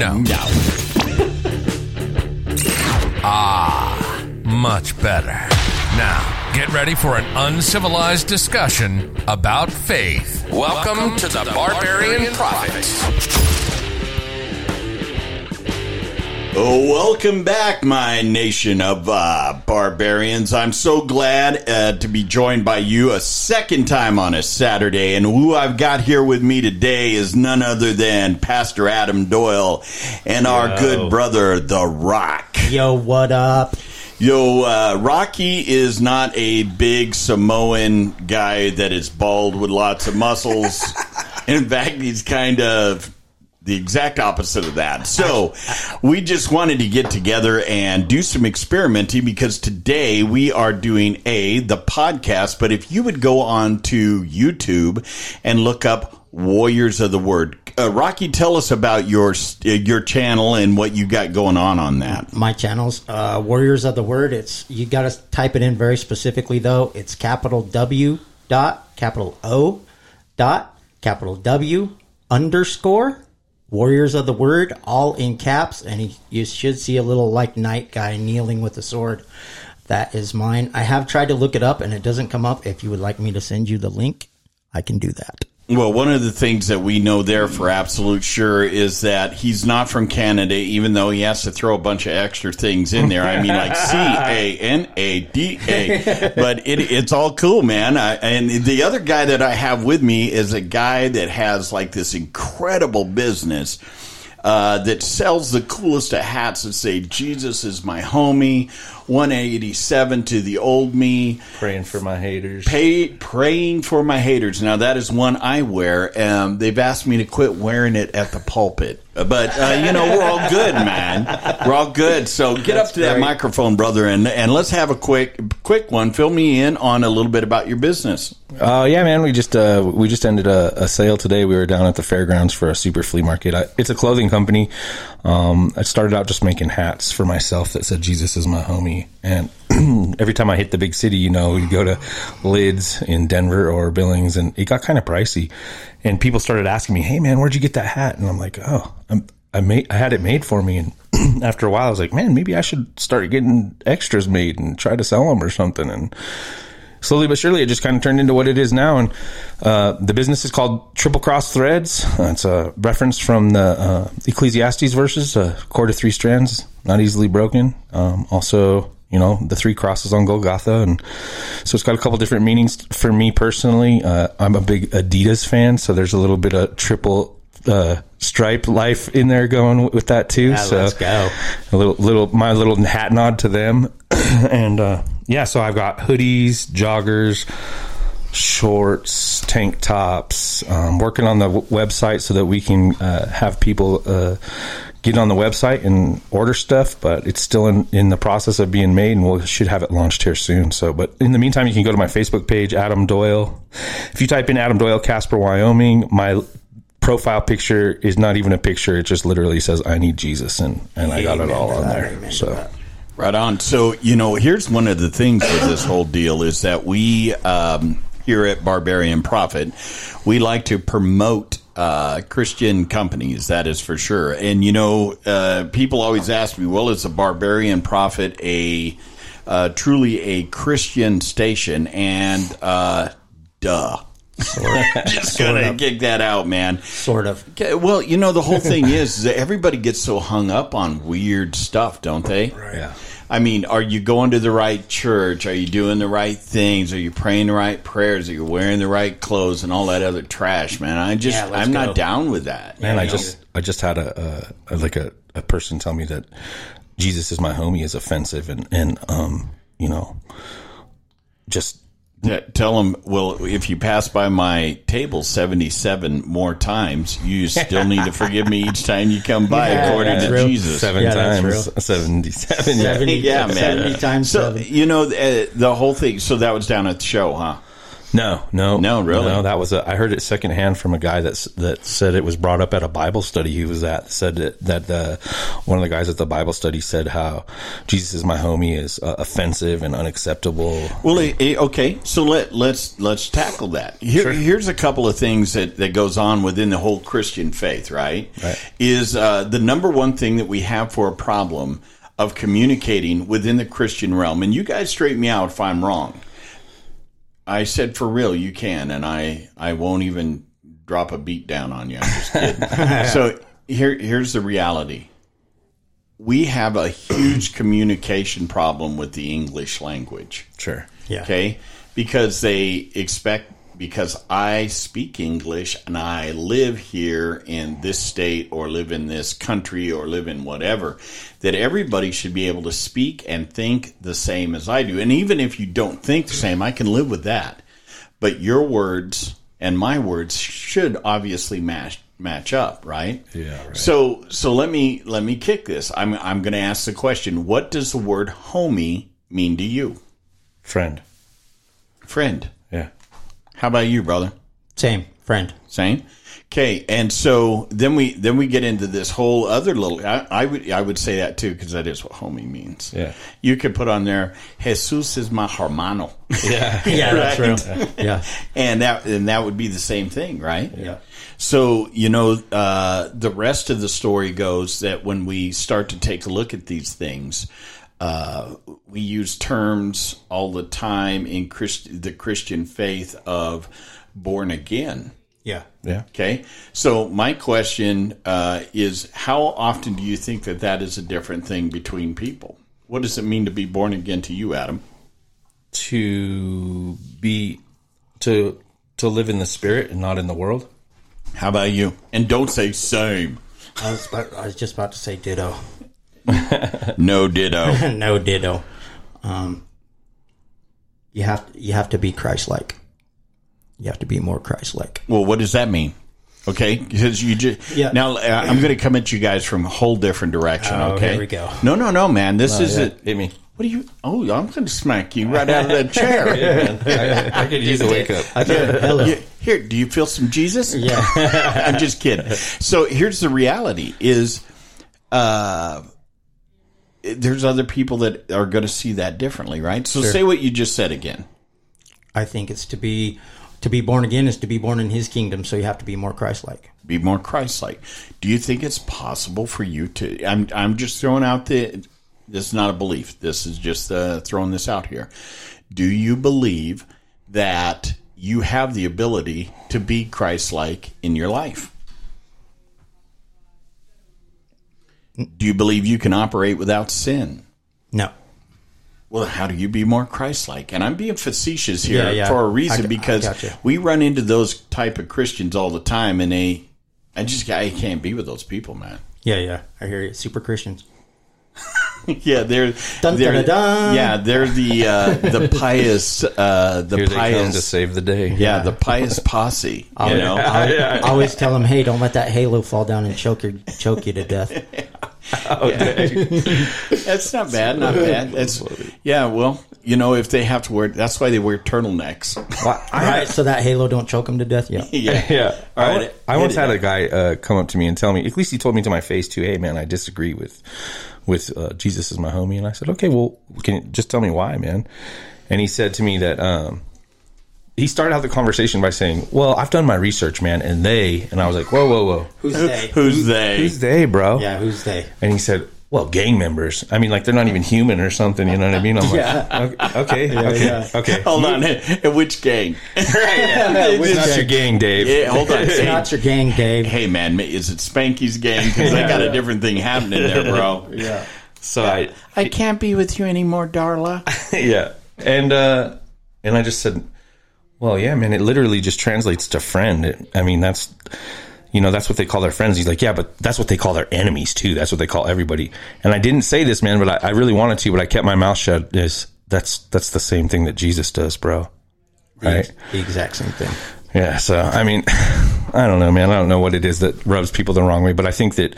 no. no. Ah, much better. Now, get ready for an uncivilized discussion about faith. Welcome, to, the Barbarian Prophets. Oh, welcome back, my nation of uh, barbarians. I'm so glad uh, to be joined by you a second time on a Saturday. And who I've got here with me today is none other than Pastor Adam Doyle and our good brother, The Rock. Yo, what up? Yo, uh, Rocky is not a big Samoan guy that is bald with lots of muscles. In fact, he's kind of the exact opposite of that. So we just wanted to get together and do some experimenting because today we are doing a the podcast. But if you would go on to YouTube and look up Warriors of the Word, uh, Rocky, tell us about your your channel and what you got going on on that. My channel's uh, Warriors of the Word. It's you got to type it in very specifically though. It's capital W dot capital O dot capital W underscore Warriors of the Word, all in caps, and he, you should see a little like knight guy kneeling with a sword. That is mine. I have tried to look it up and it doesn't come up. If you would like me to send you the link, I can do that. Well, one of the things that we know there for absolute sure is that he's not from Canada, even though he has to throw a bunch of extra things in there. I mean, like C A N A D A, but it, it's all cool, man. I, and the other guy that I have with me is a guy that has like this incredible business. Uh, that sells the coolest of hats that say Jesus is my homie, 187 to the old me, Praying for my haters. pay, praying for my haters. Now that is one I wear. Um, they've asked me to quit wearing it at the pulpit, but uh, you know we're all good, man. We're all good. So get up to that microphone, brother, and and let's have a quick quick one. Fill me in on a little bit about your business. Oh yeah, man. We just uh, we just ended a, a sale today. We were down at the fairgrounds for a super flea market. I, it's a clothing company. Um, I started out just making hats for myself that said "Jesus is my homie," and every time I hit the big city, you know, we'd go to Lids in Denver or Billings, and it got kind of pricey. And people started asking me, "Hey, man, where'd you get that hat?" And I'm like, "Oh, I'm, I made I had it made for me." And after a while, I was like, "Man, maybe I should start getting extras made and try to sell them or something." And slowly but surely, it just kind of turned into what it is now. And uh, the business is called Triple Cross Threads. It's a reference from the uh, Ecclesiastes verses: a cord of three strands, not easily broken. Um, also, you know, the three crosses on Golgotha, and so it's got a couple different meanings for me personally. Uh, I'm a big Adidas fan, so there's a little bit of triple. Uh, stripe life in there going with that too. so let's go. a little little my little hat nod to them and uh yeah so i've got hoodies joggers shorts tank tops. Um, working on the w- website so that we can uh, have people uh, get on the website and order stuff but it's still in, in the process of being made and we'll should have it launched here soon. So but in the meantime you can go to my facebook page adam doyle. If you type in adam doyle casper wyoming my profile picture is not even a picture. It just literally says i need jesus and and i got it all on there. So that. Right on. So, you know, here's one of the things with this whole deal is that we um, here at Barbarian Prophet, we like to promote uh, Christian companies. That is for sure. And you know, uh, people always ask me, "Well, is a Barbarian Prophet a uh, truly a Christian station?" And duh. Just gotta kick that out, man. Sort of. Okay, well, you know, the whole thing is, is that everybody gets so hung up on weird stuff, don't they? yeah I mean, are you going to the right church? Are you doing the right things? Are you praying the right prayers? Are you wearing the right clothes and all that other trash, man? I just, yeah, I'm go. not down with that. Man, I know? just I just had a, a, a like a, a person tell me that Jesus is my homie is offensive and and um you know just T- tell them, well, if you pass by my table 77 more times, you still need to forgive me each time you come by, Yeah, according that's to real. Jesus. seven Yeah, times seventy seven. Yeah. 70, Yeah, man. 70 times So, seven. you know, uh, the whole thing, so that was down at the show, huh? No, no, No, really? No, that was a, I heard it secondhand from a guy that's that said it was brought up at a Bible study he was at. Said that that the one of the guys at the Bible study said how Jesus is my homie is uh, offensive and unacceptable. Well, eh, eh, okay. So let let's let's tackle that. Here, Here's a couple of things that that goes on within the whole Christian faith. Right, Right. is uh, the number one thing that we have for a problem of communicating within the Christian realm. And you guys straighten me out if I'm wrong. I said for real, you can, and I I won't even drop a beat down on you. I'm just kidding. so here here's the reality. We have a huge communication problem with the English language. Sure. Yeah. Okay? Because they expect because I speak English and I live here in this state or live in this country or live in whatever, that everybody should be able to speak and think the same as I do. And even if you don't think the same, I can live with that. But your words and my words should obviously match match up, right? Yeah, right. So so let me let me kick this. I'm I'm going to ask the question, what does the word homie mean to you? Friend. Friend. Yeah. How about you, brother? Same friend. Same. Okay, and so then we then we get into this whole other little. I, I would I would say that too because that is what homie means. Yeah. you could put on there Jesus is my hermano, Yeah. Yeah, that's true. Yeah. and that and that would be the same thing, right? Yeah. So you know, uh, the rest of the story goes that when we start to take a look at these things, uh, we use terms all the time in Christ- the Christian faith of born again. Yeah. Yeah. Okay, so my question uh, is: How often do you think that that is a different thing between people? What does it mean to be born again to you, Adam? To be to to live in the spirit and not in the world. How about you? And don't say same. I was about, I was just about to say ditto. No ditto. no ditto. Um, you have you have to be Christ-like. You have to be more Christ-like. well, what does that mean? Okay, because you just Yeah. now uh, I'm going to come at you guys from a whole different direction. Oh, okay, here we go. No, no, no, man. This is yeah. it. Hit me. What are you? Oh, I'm going to smack you right out of that chair. I, I could use a wake up. Hello. Yeah, Here, do you feel some Jesus? Yeah. I'm just kidding. So here's the reality: is uh, there's other people that are going to see that differently, right? So say what you just said again. I think it's to be to be born again is to be born in His kingdom. So you have to be more Christ-like. Be more Christ-like. Do you think it's possible for you to? I'm I'm just throwing out the. This is not a belief. This is just uh, throwing this out here. Do you believe that you have the ability to be Christ-like in your life? Do you believe you can operate without sin? No. Well, how do you be more Christ-like? And I'm being facetious here Yeah, yeah. for a reason I because gotcha. we run into those type of Christians all the time, and they, I just, I can't be with those people, man. Yeah, yeah. I hear you. Super Christians. yeah, they're, Dun, they're dun, dun, dun. yeah, they're the uh, the pious, uh, the Here they come to save the day. yeah, the pious posse. You know, I always tell them, hey, don't let that halo fall down and choke your choke you to death. that's not bad, not bad. That's yeah. Well, you know, if they have to wear, that's why they wear turtlenecks. right, so that halo don't choke them to death. Yeah. yeah, Yeah. All I, right, I once had a guy uh, come up to me and tell me, at least he told me to my face too, hey man, I disagree with with uh, Jesus is my homie. And I said, okay, well, can you just tell me why, man? And he said to me that um, he started out the conversation by saying, well, I've done my research, man, and they, and I was like, whoa, whoa, whoa. Who's they? Who's they? Who's they, bro? yeah, who's they? And he said, well, gang members. I mean, like they're not even human or something. You know what I mean? I'm like, yeah. okay, okay, yeah. okay. Hold on, which gang? It's not your gang, Dave. Yeah, hold on. It's Hey, not your gang, Dave. hey, man, is it Spanky's gang? Because I got a different thing happening there, bro. Yeah. So I, I can't be with you anymore, Darla. yeah. And uh and I just said, "Well, yeah, man, it literally just translates to friend. It, I mean, that's you know, that's what they call their friends." He's like, "Yeah, but that's what they call their enemies too. That's what they call everybody." And I didn't say this, man, but I, I really wanted to, but I kept my mouth shut. Is that's that's the same thing that Jesus does, bro. Right? The exact same thing. Yeah, so I mean, I don't know, man. I don't know what it is that rubs people the wrong way, but I think that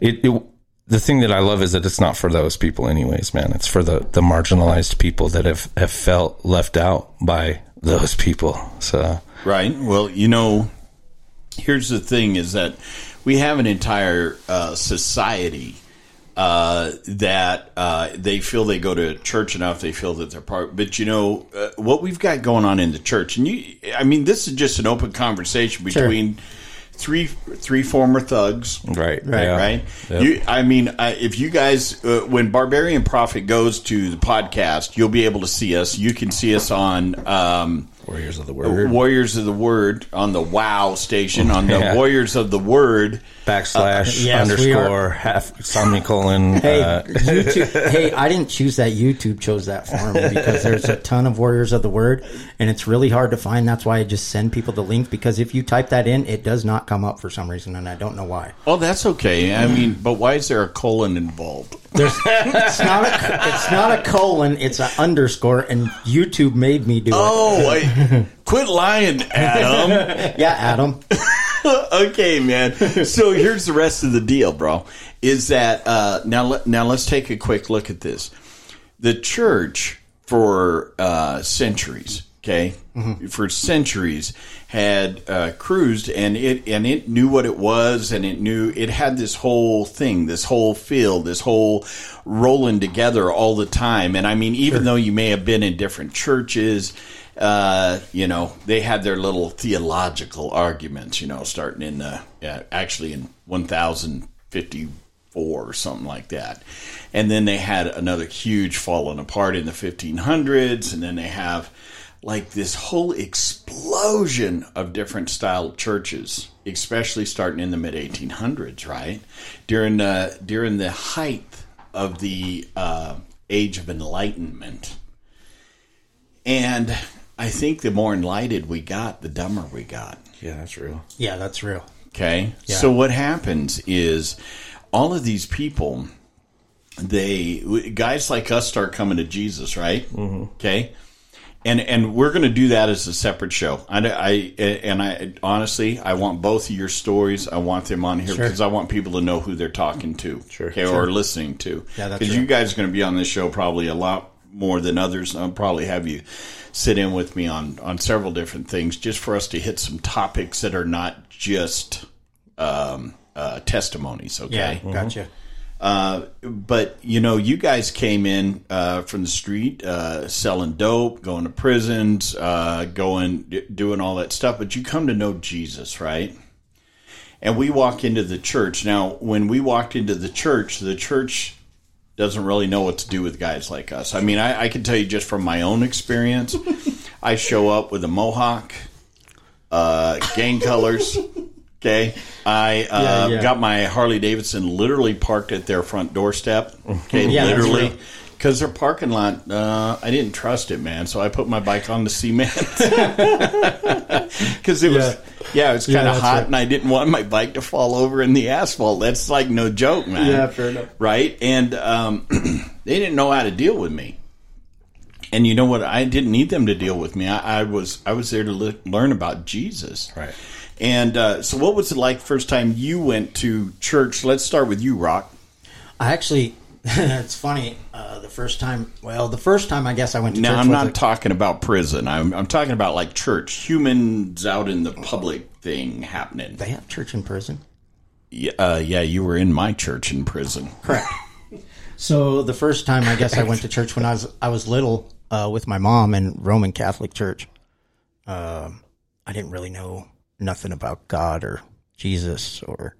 it, it the thing that I love is that it's not for those people anyways, man. It's for the the marginalized people that have have felt left out by those people. So Right. Well, you know, here's the thing: is that we have an entire uh, society uh, that uh, they feel they go to church enough, they feel that they're part. But you know uh, what we've got going on in the church, and you, I mean, this is just an open conversation between three three former thugs. right, Right, yeah. Right. Yep. You, I mean, uh, if you guys, uh, when Barbarian Prophet goes to the podcast, you'll be able to see us. You can see us on um, Warriors of the Word. Warriors of the Word on the WoW station, on the Yeah. Warriors of the Word. backslash yes, underscore half semicolon. Hey, uh, YouTube, hey, I didn't choose that. YouTube chose that for me because there's a ton of Warriors of the Word, and it's really hard to find. That's why I just send people the link because if you type that in, it does not come up for some reason, and I don't know why. Oh, that's okay. I mean, but why is there a colon involved? There's, it's not a, it's not a colon, it's an underscore, and YouTube made me do it. Oh, I, quit lying, Adam. Yeah, Adam. okay, man. So here's the rest of the deal, bro. Is that uh, now? Now let's take a quick look at this. The church for uh, centuries, okay, for centuries had uh, cruised, and it and it knew what it was, and it knew it had this whole thing, this whole feel, this whole rolling together all the time. And I mean, even though you may have been in different churches uh, you know, they had their little theological arguments, you know, starting in the, uh, actually in 1054 or something like that. And then they had another huge falling apart in the 1500s. And then they have like this whole explosion of different style churches, especially starting in the mid 1800s, right? During the, during the height of the, uh, age of enlightenment. And I think the more enlightened we got, the dumber we got. yeah, that's real. Yeah, that's real. Okay. Yeah. So what happens is all of these people, they guys like us start coming to Jesus, right? Mm-hmm. Okay. And and we're going to do that as a separate show. I, I and I honestly I want both of your stories. I want them on here Sure. because I want people to know who they're talking to, Sure. okay, or listening to. Yeah, that's because you guys are going to be on this show probably a lot more than others. I'll probably have you sit in with me on on several different things just for us to hit some topics that are not just um, uh, testimonies. Okay. Yeah, gotcha. Uh, but you know, you guys came in uh, from the street, uh, selling dope, going to prisons, uh, going d- doing all that stuff. But you come to know Jesus, right? And we walk into the church. Now, when we walked into the church, the church doesn't really know what to do with guys like us. I mean, I, I can tell you just from my own experience. I show up with a mohawk, uh, gang colors. Okay, I uh, Yeah, yeah. got my Harley Davidson literally parked at their front doorstep. Okay, Yeah, literally. Real. Because their parking lot, uh, I didn't trust it, man. So I put my bike on the cement. Because it was, yeah, it was kind of that's hot, right. and I didn't want my bike to fall over in the asphalt. That's like no joke, man. Yeah, fair enough. Right? And um, they didn't know how to deal with me. And you know what? I didn't need them to deal with me. I, I was I was there to le- learn about Jesus. Right. And uh, so, what was it like first time you went to church? Let's start with you, Rock. I actually, it's funny. Uh, the first time, well, the first time I guess I went to Now, church I'm not a- talking about prison. I'm, I'm talking about like church, humans out in the public thing happening. they have church in prison. Yeah, uh, yeah, you were in my church in prison. Correct. So the first time I guess I went to church when I was I was little uh, with my mom in Roman Catholic Church. Um, I didn't really know nothing about God or Jesus, or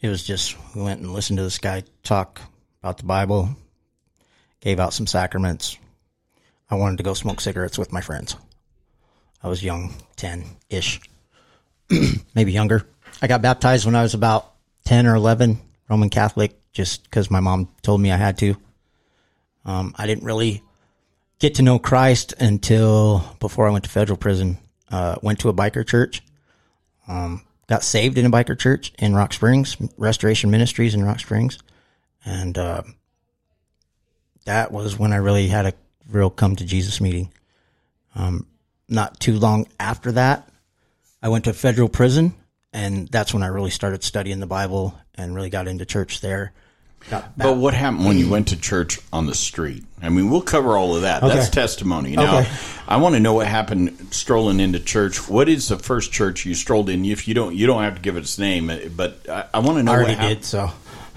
it was just we went and listened to this guy talk about the Bible, gave out some sacraments. I wanted to go smoke cigarettes with my friends. I was young, ten ish, maybe younger. I got baptized when I was about ten or eleven, Roman Catholic, just because my mom told me I had to. Um, I didn't really get to know Christ until before I went to federal prison. Uh, went to a biker church. Um, got saved in a biker church in Rock Springs, Restoration Ministries in Rock Springs, and uh, that was when I really had a real come to Jesus meeting. Um, not too long after that, I went to federal prison, and that's when I really started studying the Bible and really got into church there. But what happened when you went to church on the street? I mean, we'll cover all of that. Okay. That's testimony. Now, Okay. I want to know what happened strolling into church. What is the first church you strolled in? If you don't, you don't have to give its name, but I, I want to know I already did so.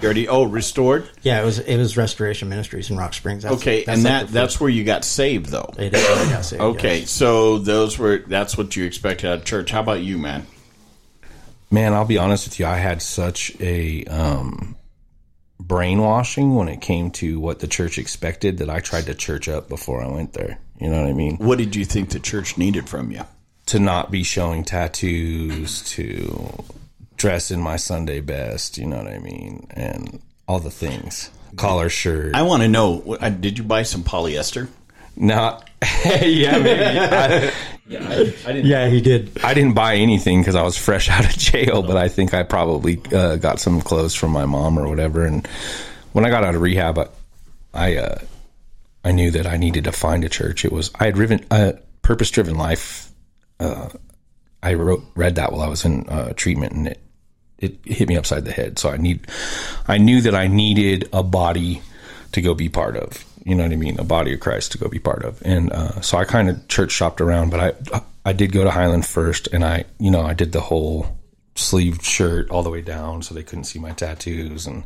You already oh restored. Yeah, it was it was Restoration Ministries in Rock Springs. That's, Okay, that's and like that that's where you got saved, though. first- it is where I got saved, Okay, yes. so those were that's what you expected out of church. How about you, man? Man, I'll be honest with you. I had such a um, brainwashing when it came to what the church expected that I tried to church up before I went there. You know what I mean? What did you think the church needed from you? To not be showing tattoos, to dress in my Sunday best. You know what I mean? And all the things. Collar shirt. I want to know. Did you buy some polyester? No. yeah, maybe. I, yeah, I, I didn't. Yeah, he did. I didn't buy anything because I was fresh out of jail, but I think I probably uh, got some clothes from my mom or whatever. And when I got out of rehab, I I, uh, I knew that I needed to find a church. It was I had driven uh, purpose driven life. Uh, I wrote read that while I was in uh, treatment, and it it hit me upside the head. So I need I knew that I needed a body to go be part of. You know what I mean? A body of Christ to go be part of. And uh, so I kind of church shopped around, but I I did go to Highland first, and I you know I did the whole sleeved shirt all the way down so they couldn't see my tattoos and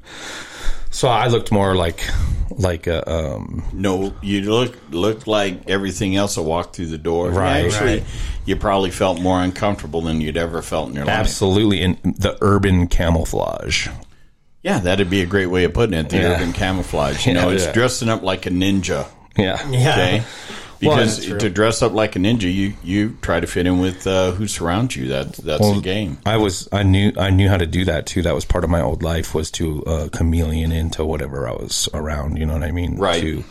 so I looked more like like a um No, you look looked like everything else that walked through the door. Right, Actually, right. you probably felt more uncomfortable than you'd ever felt in your life. absolutely in the urban camouflage. Yeah, that'd be a great way of putting it. The Yeah. urban camouflage. You know, Yeah, it's yeah. dressing up like a ninja. Yeah. Yeah. Okay. Well, Because that's true. to dress up like a ninja, you, you try to fit in with uh, who surrounds you. That that's the game. I was I knew I knew how to do that too. That was part of my old life was to uh, chameleon into whatever I was around. You know what I mean? Right. To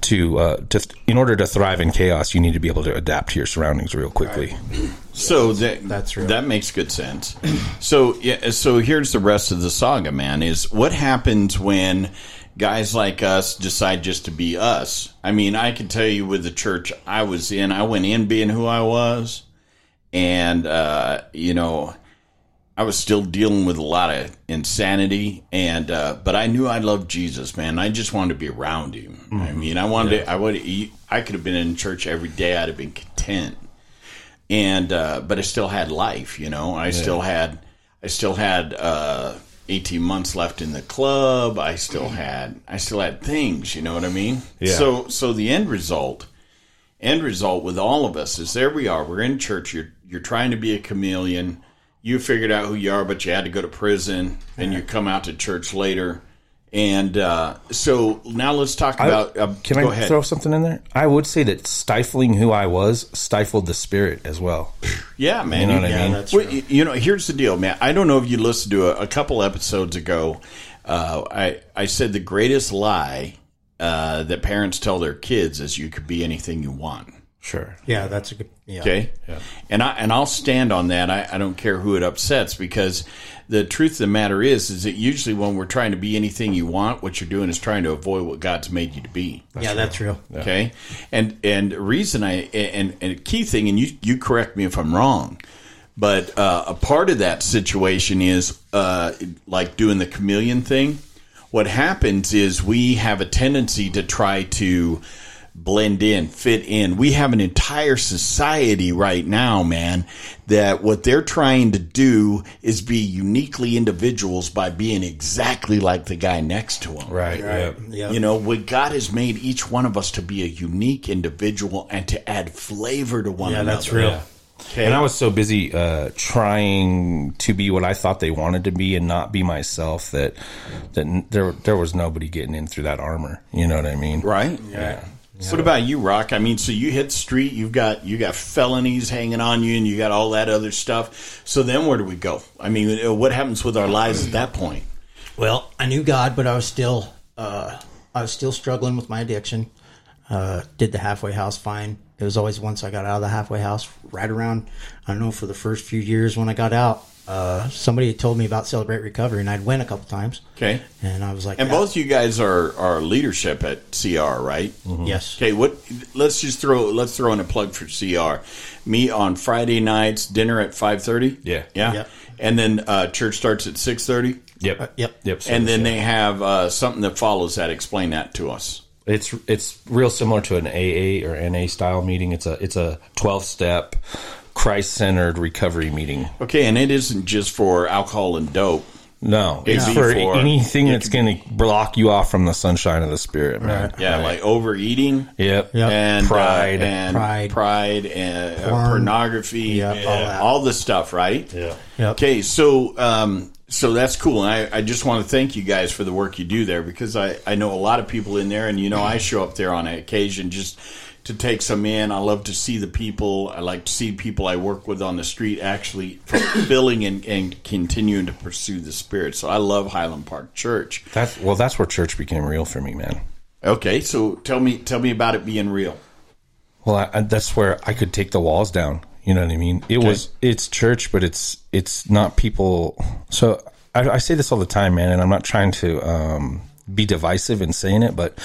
to uh, to in order to thrive in chaos, you need to be able to adapt to your surroundings real quickly. So that That's real. that makes good sense. So yeah, so here's the rest of the saga, man. Is what happens when guys like us decide just to be us? I mean, I can tell you with the church I was in, I went in being who I was, and uh, you know. I was still dealing with a lot of insanity, and uh, but I knew I loved Jesus, man. I just wanted to be around him. I mean, I wanted to. I would. I could have been in church every day. I'd have been content and uh, but I still had life, you know. I still had I still had uh, eighteen months left in the club. I still had I still had things, you know what I mean? Yeah. So so the end result, end result with all of us is there we are. We're in church. You're you're trying to be a chameleon. You figured out who you are, but you had to go to prison, and you come out to church later. And uh, so now let's talk about. Uh, Can go I ahead. throw something in there? I would say that stifling who I was stifled the spirit as well. Yeah, man. You know what I mean? that's Well, true. you know, here's the deal, man. I don't know if you listened to a, a couple episodes ago. Uh, I I said the greatest lie uh, that parents tell their kids is you could be anything you want. Sure. Yeah, that's a good. Yeah. Okay, and I and I'll stand on that. I, I don't care who it upsets because the truth of the matter is is that usually when we're trying to be anything you want, what you're doing is trying to avoid what God's made you to be. yeah, that's real. Okay, and and the reason I and and a key thing, and you you correct me if I'm wrong, but uh, a part of that situation is uh, like doing the chameleon thing. What happens is we have a tendency to try to blend in, fit in. We have an entire society right now, man, that what they're trying to do is be uniquely individuals by being exactly like the guy next to them. Right. Yeah. Yeah. You know, what God has made each one of us to be a unique individual and to add flavor to one Yeah, another. that's real. Okay. And I was so busy uh, trying to be what I thought they wanted to be and not be myself that that there there was nobody getting in through that armor. You know what I mean? right. Yeah. What about you, Rock? I mean, so you hit the street, you've got you got felonies hanging on you, and you got all that other stuff. So then, where do we go? I mean, what happens with our lives at that point? Well, I knew God, but I was still, uh, I was still struggling with my addiction. Uh, did the halfway house fine. It was always once I got out of the halfway house, right around, I don't know, for the first few years when I got out. Uh, somebody had told me about Celebrate Recovery, and I'd went a couple times. Okay. And I was like, And "Ah, both you guys are are leadership at CR, right? yes, Okay, what? Let's just throw let's throw in a plug for CR. Meet on Friday nights, dinner at five thirty. Yeah. yeah, Yeah. and then uh, church starts at six thirty. Yep. yep. Yep. and then service, they have uh, something that follows that. Explain that to us. it's it's real similar to an AA or NA style meeting. It's a it's a twelve step Christ centered recovery meeting. Okay, and it isn't just for alcohol and dope. No, it's be for, for- anything that's going to block you off from the sunshine of the spirit, man. Yeah, like overeating. Yep. Yep. And uh, Pride. and Pride. pride, and uh, Porn. pornography, Yep, all that. all the stuff, right? Yeah. Yep. Okay, so um, so that's cool, and I, I just want to thank you guys for the work you do there because I, I know a lot of people in there, and you know I show up there on occasion just to take some in. I love to see the people. I like to see people I work with on the street actually fulfilling and, and continuing to pursue the spirit. So I love Highland Park Church. That's well, that's where church became real for me, man. Okay, so tell me tell me about it being real. Well, I, I, that's where I could take the walls down. You know what I mean? It was it's church, but it's it's not people. So I, I say this all the time, man, and I'm not trying to um, be divisive in saying it, but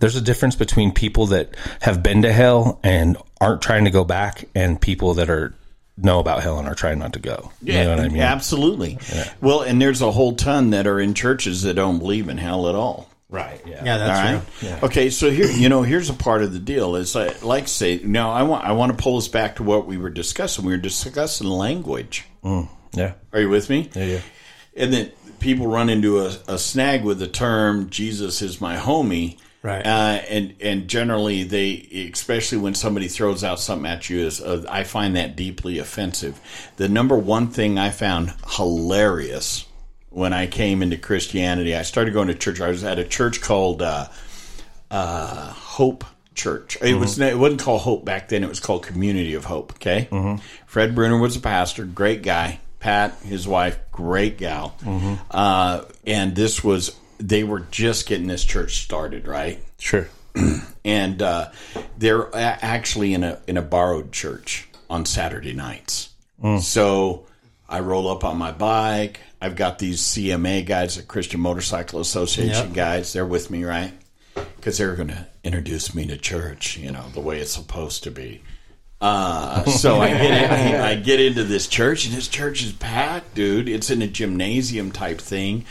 there's a difference between people that have been to hell and aren't trying to go back, and people that are know about hell and are trying not to go. You know what I mean? Absolutely. Well, and there's a whole ton that are in churches that don't believe in hell at all. Right. Yeah. Yeah, that's All true. right. Okay, so here, you know, here's a part of the deal. Is I like say now, I want I want to pull us back to what we were discussing. We were discussing language. Mm, yeah. Are you with me? Yeah. Yeah. And then people run into a, a snag with the term "Jesus is my homie." Right. Uh, and and generally they, especially when somebody throws out something at you, is uh, I find that deeply offensive. The number one thing I found hilarious when I came into Christianity, I started going to church. I was at a church called uh, uh, Hope Church. It was it wasn't called Hope back then. It was called Community of Hope. Okay. Fred Bruner was a pastor, great guy. Pat, his wife, great gal. Uh, and this was they were just getting this church started, right? Sure. and uh, they're a- actually in a in a borrowed church on Saturday nights. So I roll up on my bike. I've got these CMA guys, the Christian Motorcycle Association Yep. guys. They're with me, right? Because they're going to introduce me to church, you know, the way it's supposed to be. Uh, so I get in, I get into this church, and this church is packed, dude. It's in a gymnasium type thing,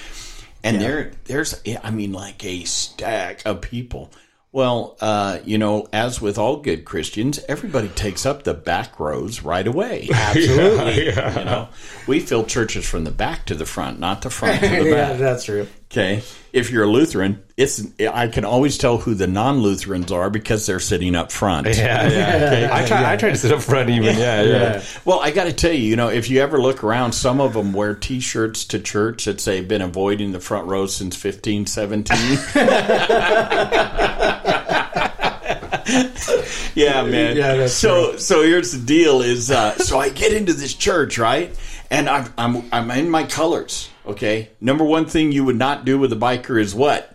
and there there's I mean like a stack of people. Well, uh, you know, as with all good Christians, everybody takes up the back rows right away. Absolutely, you know, we fill churches from the back to the front, not the front to the yeah, back. that's true. Okay. If you're a Lutheran, it's I can always tell who the non-Lutherans are because they're sitting up front. Yeah. Yeah. I try. I try to sit up front even. Yeah. Yeah. Well, I got to tell you, you know, if you ever look around, some of them wear T-shirts to church that say "Been avoiding the front row since 1517." yeah, man. Yeah, that's so so here's the deal: is uh, so I get into this church, right, and I'm I'm I'm in my colors. Okay, number one thing you would not do with a biker is what?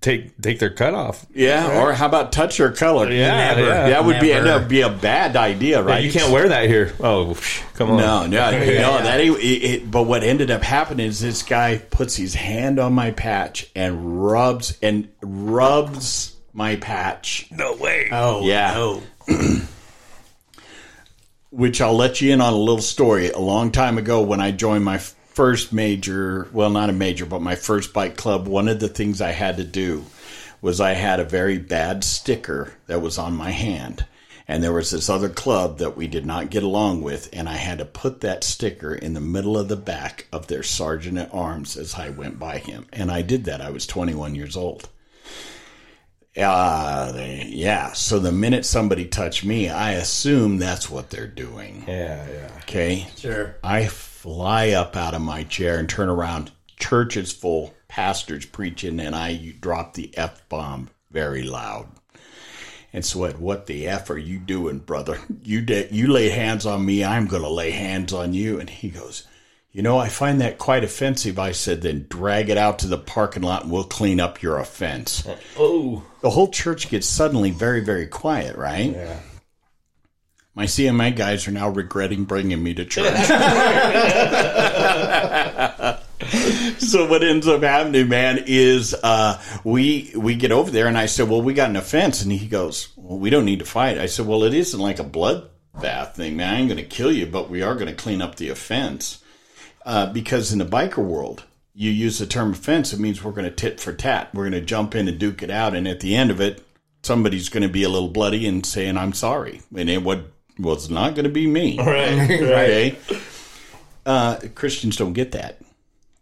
Take take their cut off. Yeah, or how about touch your color? Yeah, Never. yeah. that would be Never. that'd be a bad idea, right? You can't wear that here. Oh, come on. No, no, no. That it, it, but what ended up happening is this guy puts his hand on my patch and rubs and rubs my patch. No way. Oh, Yeah. no. Which I'll let you in on a little story. A long time ago, when I joined my first major, well, not a major, but my first bike club, one of the things I had to do was I had a very bad sticker that was on my hand. And there was this other club that we did not get along with, and I had to put that sticker in the middle of the back of their sergeant at arms as I went by him. And I did that. I was 21 years old. Uh, yeah. So the minute somebody touched me, I assume that's what they're doing. Yeah. Yeah. Okay. Sure. I fly up out of my chair and turn around. Church is full, pastors preaching, and I drop the F bomb very loud. And so, what, what the F are you doing, brother? You did, you lay hands on me, I'm going to lay hands on you. And he goes, You know, I find that quite offensive. I said, Then drag it out to the parking lot and we'll clean up your offense. Oh. The whole church gets suddenly very, very quiet, right? Yeah. My CMA guys are now regretting bringing me to church. so what ends up happening, man, is uh, we we get over there, and I said, "Well, we got an offense," and he goes, "Well, we don't need to fight." I said, "Well, it isn't like a bloodbath thing, man. I ain't going to kill you, but we are going to clean up the offense." Uh, because in the biker world, you use the term offense, it means we're going to tit for tat. We're going to jump in and duke it out, and at the end of it, somebody's going to be a little bloody and saying I'm sorry, and it would was not going to be me. Right. Okay. Uh, Christians don't get that.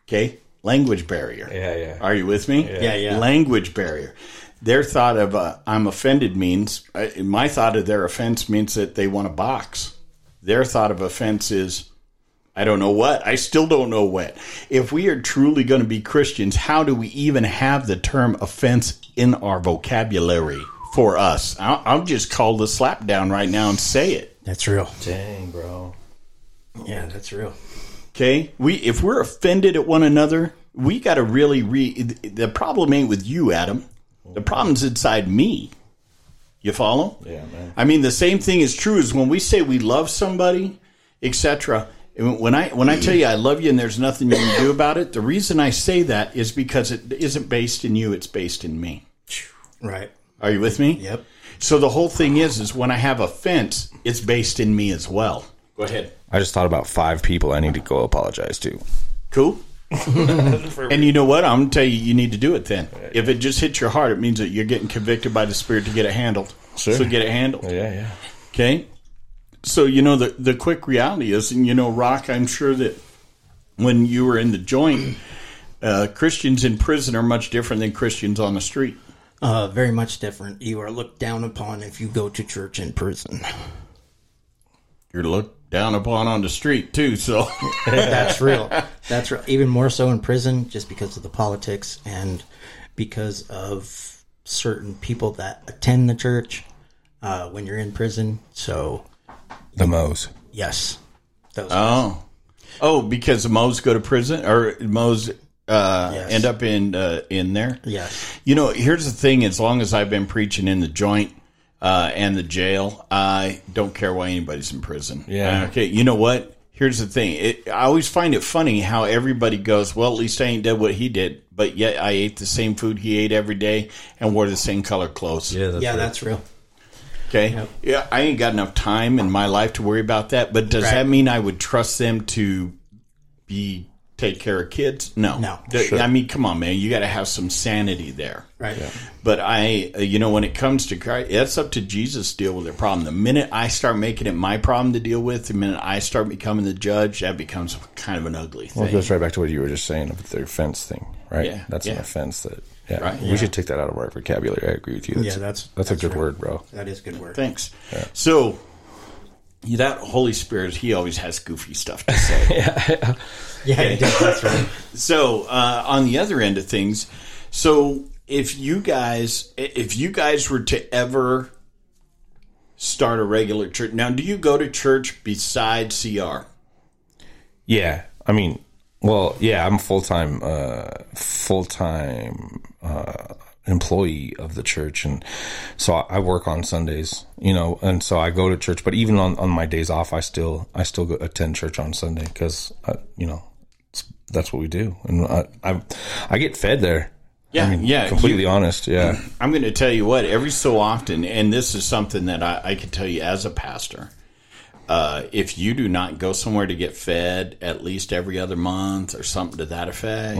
Okay. Language barrier. Yeah, yeah. Are you with me? Yeah, yeah. Language barrier. Their thought of uh, I'm offended means, uh, my thought of their offense means that they want a box. Their thought of offense is, I don't know what. I still don't know what. If we are truly going to be Christians, how do we even have the term offense in our vocabulary for us? I'll, I'll just call the slap down right now and say it. That's real. Dang, bro. Yeah, that's real. Okay, we if we're offended at one another, we got to really re. The problem ain't with you, Adam. The problem's inside me. You follow? Yeah, man. I mean, the same thing is true as when we say we love somebody, etc. When I when I tell you I love you and there's nothing you can do about it, the reason I say that is because it isn't based in you; it's based in me. Right. Are you with me? Yep. So the whole thing is, is when I have offense, it's based in me as well. Go ahead. I just thought about five people I need to go apologize to. Cool. and you know what? I'm going to tell you, you need to do it then. If it just hits your heart, it means that you're getting convicted by the Spirit to get it handled. Sure. So get it handled. Yeah, yeah. Okay. So, you know, the, the quick reality is, and you know, Rock, I'm sure that when you were in the joint, uh, Christians in prison are much different than Christians on the street. Uh, very much different. You are looked down upon if you go to church in prison. You're looked down upon on the street, too. So, That's real. That's real. Even more so in prison, just because of the politics and because of certain people that attend the church uh, when you're in prison. So, The Mo's. yes, those. oh. Oh, because the Mo's go to prison or Mo's uh, Yes. end up in uh, in there? yes. You know, here's the thing: as long as I've been preaching in the joint uh, and the jail, I don't care why anybody's in prison. Yeah. Uh, okay. You know what? Here's the thing: it, I always find it funny how everybody goes, "Well, at least I ain't did what he did," but yet I ate the same food he ate every day and wore the same color clothes. Yeah, that's yeah, right. that's real. Okay. Yeah, I ain't got enough time in my life to worry about that. But does Right. that mean I would trust them to be take care of kids? No. No. The- I mean, come on, man. You got to have some sanity there. Right. But I, uh, you know, when it comes to Christ, it's up to Jesus to deal with their problem. The minute I start making it my problem to deal with, the minute I start becoming the judge, that becomes kind of an ugly Well, it goes right back to what you were just saying with the offense thing, right? Yeah, That's an offense that, yeah, Right. we should take that out of our vocabulary. I agree with you. That's, Yeah, that's- that's, that's a good right. word, bro. That is good word. Thanks. So that Holy Spirit, he always has goofy stuff to say. Yeah, it does, that's right. So uh, on the other end of things, so if you guys, if you guys were to ever start a regular church, now do you go to church besides CR? Yeah, I mean, well, yeah, I'm full time, uh, full time uh, employee of the church, and so I work on Sundays, you know, and so I go to church. But even on, on my days off, I still I still go attend church on Sunday because you know it's, that's what we do, and I, I I get fed there. Yeah, I mean, yeah, completely you- honest. Yeah, I'm going to tell you what, every so often, and this is something that I, I can tell you as a pastor. Uh, if you do not go somewhere to get fed at least every other month or something to that effect,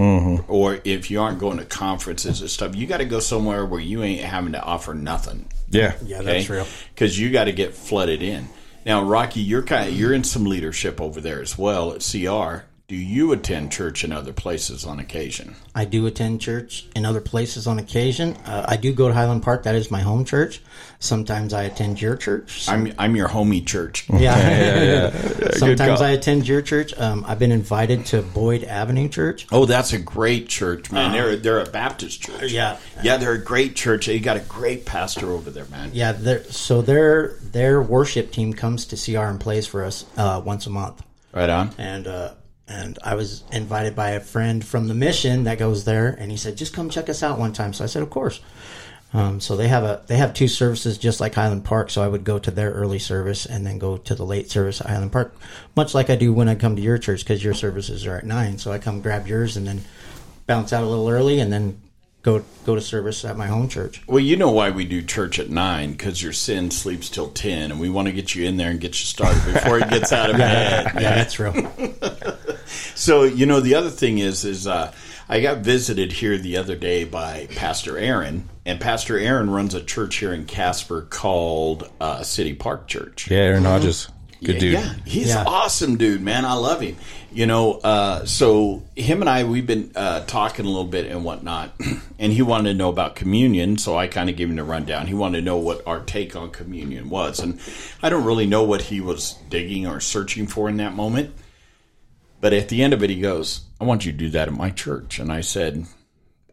or if you aren't going to conferences and stuff, you got to go somewhere where you ain't having to offer nothing. yeah, Yeah, that's real. Because you got to get flooded in. Now, Rocky, you're kind of, you're in some leadership over there as well at CR. Do you attend church in other places on occasion? I do attend church in other places on occasion. Uh, I do go to Highland Park. That is my home church. Sometimes I attend your church. I'm I'm your homie church. Yeah, Sometimes. I attend your church. Um, I've been invited to Boyd Avenue Church. Oh, that's a great church, man. They're they're a Baptist church. Yeah. yeah, they're a great church. They got a great pastor over there, man. Yeah, their so their their worship team comes to CR and plays for us uh, once a month. Right on. and uh, and I was invited by a friend from the mission that goes there, and he said, "Just come check us out one time." So I said, "Of course." Um, so they have a they have two services just like Highland Park. So I would go to their early service and then go to the late service at Highland Park, much like I do when I come to your church because your services are at nine. So I come grab yours and then bounce out a little early and then go go to service at my home church. Well, you know why we do church at nine because your sin sleeps till ten, and we want to get you in there and get you started before he gets out of bed. Yeah, that's real. So you know the other thing is is uh, I got visited here the other day by Pastor Aaron, and Pastor Aaron runs a church here in Casper called uh, City Park Church. Yeah, Aaron Hodges. Good yeah, dude. Yeah, he's Yeah. awesome, dude. Man, I love him. You know, uh, so him and I we've been uh, talking a little bit and whatnot, and he wanted to know about communion, so I kind of gave him the rundown. He wanted to know what our take on communion was, and I don't really know what he was digging or searching for in that moment. But at the end of it, he goes, "I want you to do that at my church," and I said,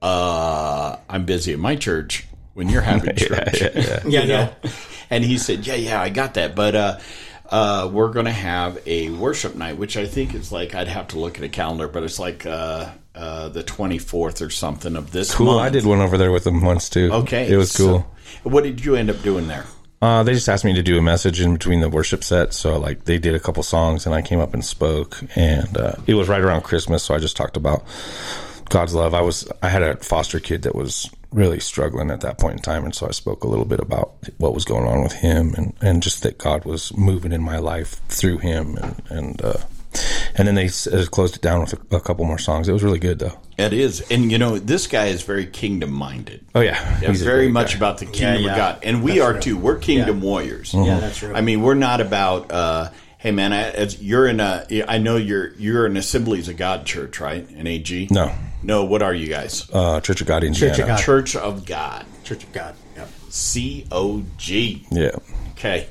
uh, "I'm busy at my church." When you're having church, yeah, yeah. Yeah, you know? And he said, "Yeah, yeah, I got that, but uh, uh, we're going to have a worship night, which I think is like I'd have to look at a calendar, but it's like uh, uh, the 24th or something of this Cool. month." I did one over there with them once too. Okay, It was so cool. what did you end up doing there? Uh, they just asked me to do a message in between the worship set, So like they did a couple songs and I came up and spoke and, uh, it was right around Christmas. So I just talked about God's love. I was, I had a foster kid that was really struggling at that point in time. And so I spoke a little bit about what was going on with him and, and just that God was moving in my life through him. And, and, uh, and then they s- uh, closed it down with a, a couple more songs. It was really good though. It is, and you know, this guy is very kingdom minded. Oh yeah. Yeah, He's very much guy. about the kingdom yeah. of God, and we are too. We're kingdom warriors. Yeah, that's true. I mean, we're not about. Uh, hey, man, I, as you're in a. I know you're you're an Assemblies of God church, right? An AG. No. no. What are you guys? Uh, Church of God, Indiana. Church of God. Church of God. Church of God. Yep. C O G. Yeah. Okay,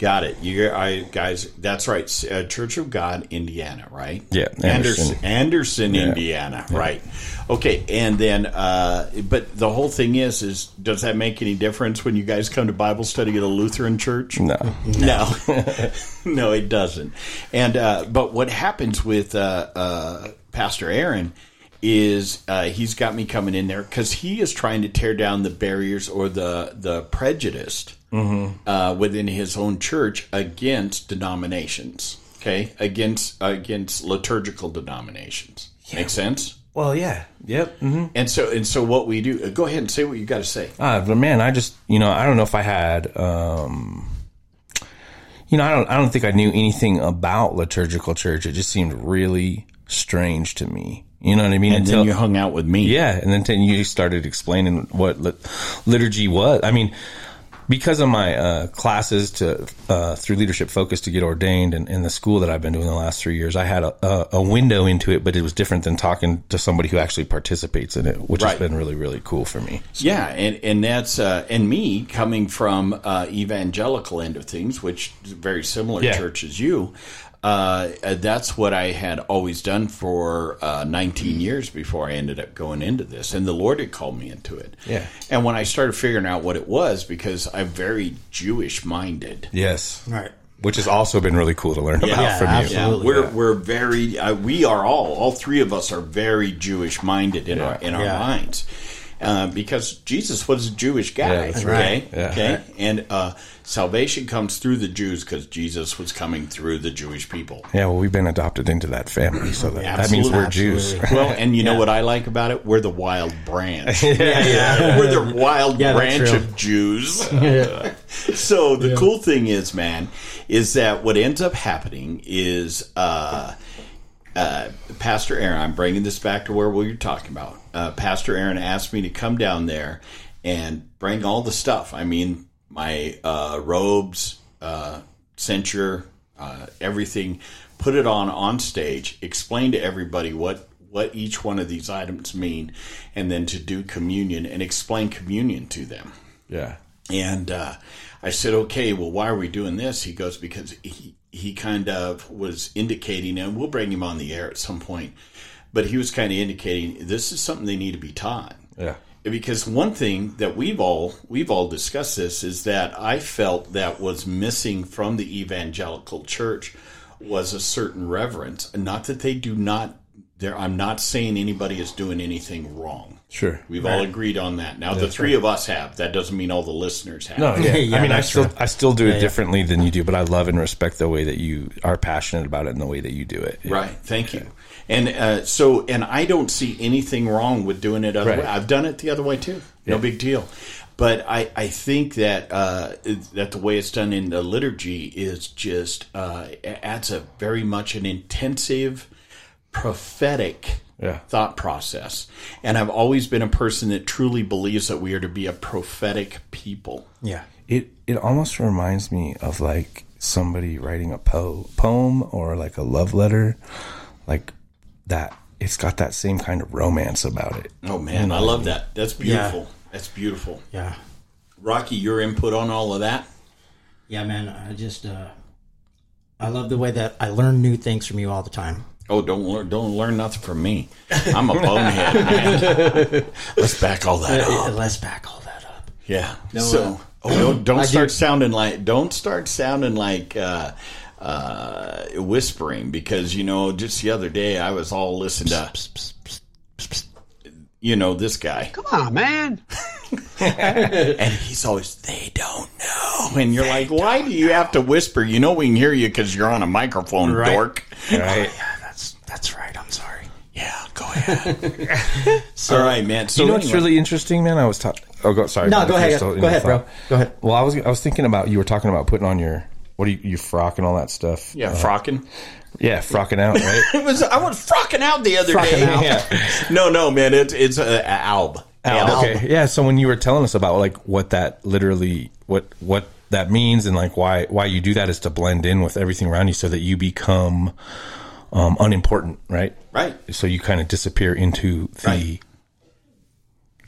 got it. You I, guys, that's right. Uh, Church of God, Indiana, right? Yeah, Anderson, Anderson. Anderson, Indiana, right? Okay, and then, uh, but the whole thing is, is does that make any difference when you guys come to Bible study at a Lutheran church? No. No, no, it doesn't. And uh, but what happens with uh, uh, Pastor Aaron is uh, he's got me coming in there because he is trying to tear down the barriers or the the prejudice uh, within his own church against denominations. Okay, against against liturgical denominations. Make sense? Well, yeah. Yep. hmm And so and so what we do. uh, Go ahead and say what you got to say. Uh, but man, I just you know I don't know if I had um, you know I don't I don't think I knew anything about liturgical church. It just seemed really strange to me. You know what I mean? And then you hung out with me. yeah, and then then you started explaining what lit- liturgy was. I mean, because of my uh, classes to uh, through leadership focus to get ordained and in the school that I've been doing the last three years, I had a, a, a window into it, but it was different than talking to somebody who actually participates in it, which Right. has been really really cool for me. Yeah, and and that's uh, and me coming from uh, evangelical end of things, which is very similar Yeah. church as you. Uh, uh, that's what I had always done for uh, 19 years before I ended up going into this, and the Lord had called me into it. Yeah. and when I started figuring out what it was, because I'm very Jewish minded. Yes. Right. which has also been really cool to learn about Yeah, from absolutely. you. Yeah, we're we're very uh, we are all all three of us are very Jewish minded in our in our Yeah. minds. Uh, because Jesus was a Jewish guy, Yeah, that's okay, right. Yeah. okay, and uh, salvation comes through the Jews because Jesus was coming through the Jewish people. Yeah, well, we've been adopted into that family, so that, that means we're Jews. Absolutely. Well, and you know what I like about it? We're the wild branch. yeah, yeah. We're the wild Yeah, branch of Jews. so the cool thing is, man, is that what ends up happening is uh, uh, Pastor Aaron. I'm bringing this back to where we were talking about. Uh, Pastor Aaron asked me to come down there and bring all the stuff. I mean, my uh, robes, uh, censer, uh, everything. Put it on on stage. Explain to everybody what what each one of these items mean, and then to do communion and explain communion to them. Yeah. And uh, I said, okay, well, why are we doing this? He goes, because he, he kind of was indicating, and we'll bring him on the air at some point, but he was kind of indicating this is something they need to be taught. Yeah. Because one thing that we've all we've all discussed this is that I felt that was missing from the evangelical church was a certain reverence. Not that they do not there I'm not saying anybody is doing anything wrong. Sure. We've all agreed on that. Now the three of us have. That doesn't mean all the listeners have. No, yeah. Yeah, I mean, I still, right. I still do it yeah. differently than you do, but I love and respect the way that you are passionate about it and the way that you do it. Right. Thank you. And uh, so, and I don't see anything wrong with doing it other Right. way. I've done it the other way too. No big deal. But I, I think that uh, that the way it's done in the liturgy is just uh, adds a very much an intensive prophetic Yeah. thought process. And I've always been a person that truly believes that we are to be a prophetic people. Yeah. It it almost reminds me of like somebody writing a po- poem or like a love letter, like that. It's got that same kind of romance about it. Oh man, I love that. That's beautiful. That's beautiful. Yeah. Rocky, your input on all of that? Yeah, man. I just, uh, I love the way that I learn new things from you all the time. Oh, don't learn don't learn nothing from me. I'm a bonehead, man. Let's back all that Uh, up. Let's back all that up. Yeah. No, so, uh, oh, don't don't I start do- sounding like don't start sounding like uh, uh, whispering because you know just the other day I was all listening to you know this guy Come on, man. and he's always they don't know and you're like why do you have to whisper you know we can hear you because you're on a microphone Right. dork Right. Yeah, that's that's right. I'm sorry. yeah go ahead all right man so you know what's really interesting, man? I was talking. Oh, go. Sorry. No, go ahead. still Go your ahead, bro. Go ahead. Well, I was I was thinking about you were talking about putting on your what do you your frock and all that stuff. yeah Uh, frocking yeah, frocking out, right? it was I was frocking out the other Frocking day out. no no man it's it's a, a alb Oh, okay. Yeah. So when you were telling us about like what that literally what what that means and like why why you do that is to blend in with everything around you so that you become um, unimportant, right? Right. So you kind of disappear into the Right.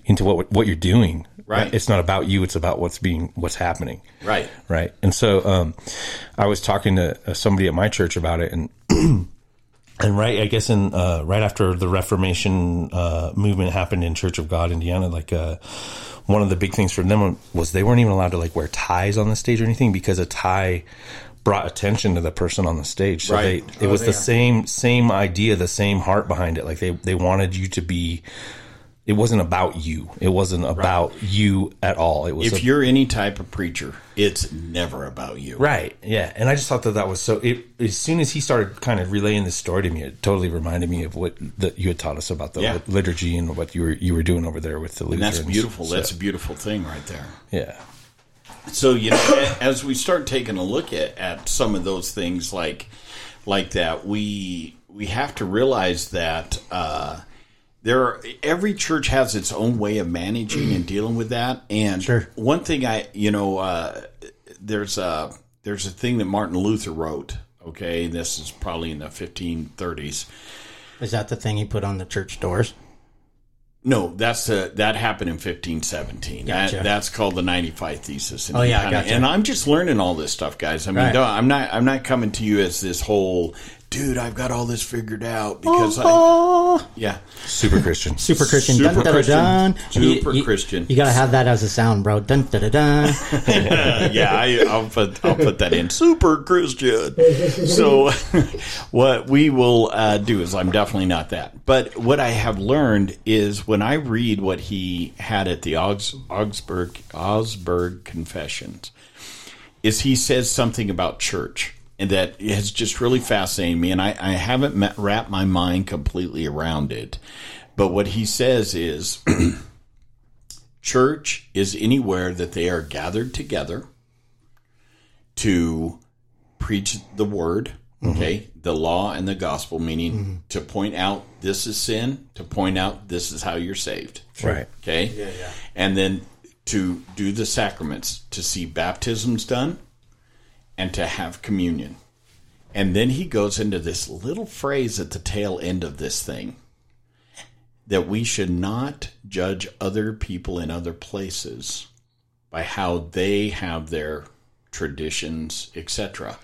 into what what you're doing. Right. It's not about you. It's about what's being what's happening. Right. Right. And so um, I was talking to uh, somebody at my church about it, and and right, I guess in uh, right after the Reformation uh, movement happened in Church of God, Indiana, like uh, one of the big things for them was they weren't even allowed to like wear ties on the stage or anything because a tie brought attention to the person on the stage. So Right. they it was oh, the same same idea, the same heart behind it. Like they they wanted you to be. It wasn't about you. It wasn't about you at all. It was If a- you're any type of preacher, it's never about you. Right. Yeah. And I just thought that that was so. It, as soon as he started kind of relaying this story to me, it totally reminded me of what that you had taught us about the Yeah. liturgy and what you were you were doing over there with the And that's beautiful. So, That's a beautiful thing right there. yeah. So you know, as we start taking a look at, at some of those things like like that, we we have to realize that uh, there are, every church has its own way of managing and dealing with that. And Sure. one thing I you know uh, there's a there's a thing that Martin Luther wrote. Okay, this is probably in the 1530s. Is that the thing he put on the church doors? No, that's uh, that happened in 1517. Gotcha. That, that's called the 95 thesis. And Oh, yeah, gotcha. And I'm just learning all this stuff, guys. I mean, Right. don't, I'm not I'm not coming to you as this whole dude. I've got all this figured out because I Oh, yeah. Super Christian. super Christian. Super dun, dun, Christian. dun, dun. You- Super you- Christian. You, got to have that as a sound, bro. Dun, dun, dun, dun. yeah, I, I'll put I'll put that in. Super Christian. So, what we will uh, do is I'm definitely not that. But what I have learned is when I read what he had at the Augs, Augsburg Augsburg Confessions, is he says something about church. And that has just really fascinated me, and I, I haven't met, wrapped my mind completely around it. But what he says is church is anywhere that they are gathered together to preach the word, mm-hmm. okay, the law and the gospel, meaning mm-hmm. to point out this is sin, to point out this is how you're saved. Right. Okay? Yeah, yeah. And then to do the sacraments, to see baptisms done and to have communion. And then he goes into this little phrase at the tail end of this thing that we should not judge other people in other places by how they have their traditions, etc.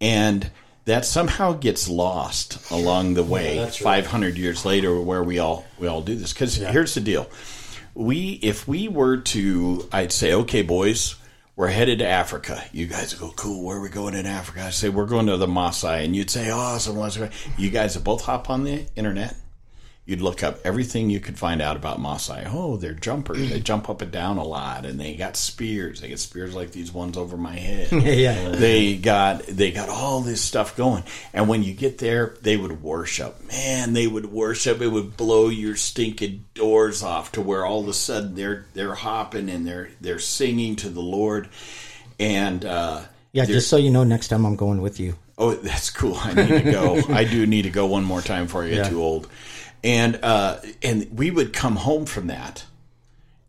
And that somehow gets lost along the way 500 years later where we all we all do this cuz here's the deal. We if we were to I'd say okay boys, we're headed to Africa. You guys go, cool, where are we going in Africa? I say, we're going to the Maasai. And you'd say, oh, awesome. what's- You guys both hop on the internet. You'd look up everything you could find out about Maasai. Oh, they're jumpers. They jump up and down a lot, and they got spears. They get spears like these ones over my head. Yeah. They got they got all this stuff going, and when you get there, they would worship. Man, they would worship. It would blow your stinking doors off to where all of a sudden they're they're hopping and they're they're singing to the Lord, and uh, Yeah, just so you know, next time I'm going with you. Oh, that's cool. I need to go. I do need to go one more time before I get Yeah. too old. And uh, and we would come home from that,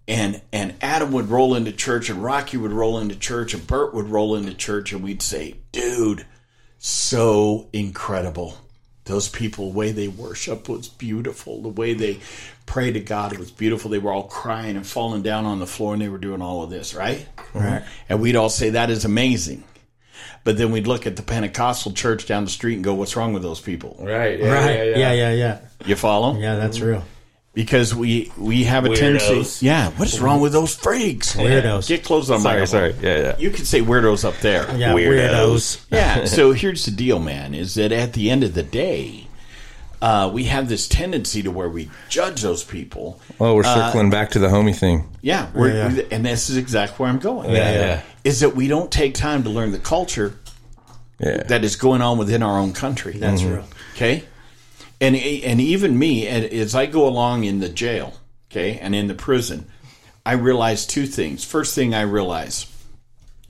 and and Adam would roll into church, and Rocky would roll into church, and Bert would roll into church, and we'd say, "Dude, so incredible." Those people, the way they worship was beautiful. The way they pray to God was beautiful. They were all crying and falling down on the floor, and they were doing all of this, right? Right. And we'd all say that is amazing. But then we'd look at the Pentecostal church down the street and go, "What's wrong with those people?" Right. right. Yeah, yeah, yeah. You follow? Yeah, that's real. Because we we have a tendency. Yeah. What is wrong with those freaks? Weirdos. Get close on my Sorry, sorry. Yeah, yeah. You could say weirdos up there. Yeah, weirdos. yeah. So here's the deal, man. Is that at the end of the day, uh, we have this tendency to where we judge those people. Oh, we're circling back to the homie thing. Yeah, we're, Yeah. and this is exactly where I'm going. Yeah, yeah. Is that we don't take time to learn the culture Yeah. that is going on within our own country. That's mm-hmm. real. Okay, and and even me, as I go along in the jail, okay, and in the prison, I realize two things. First thing I realize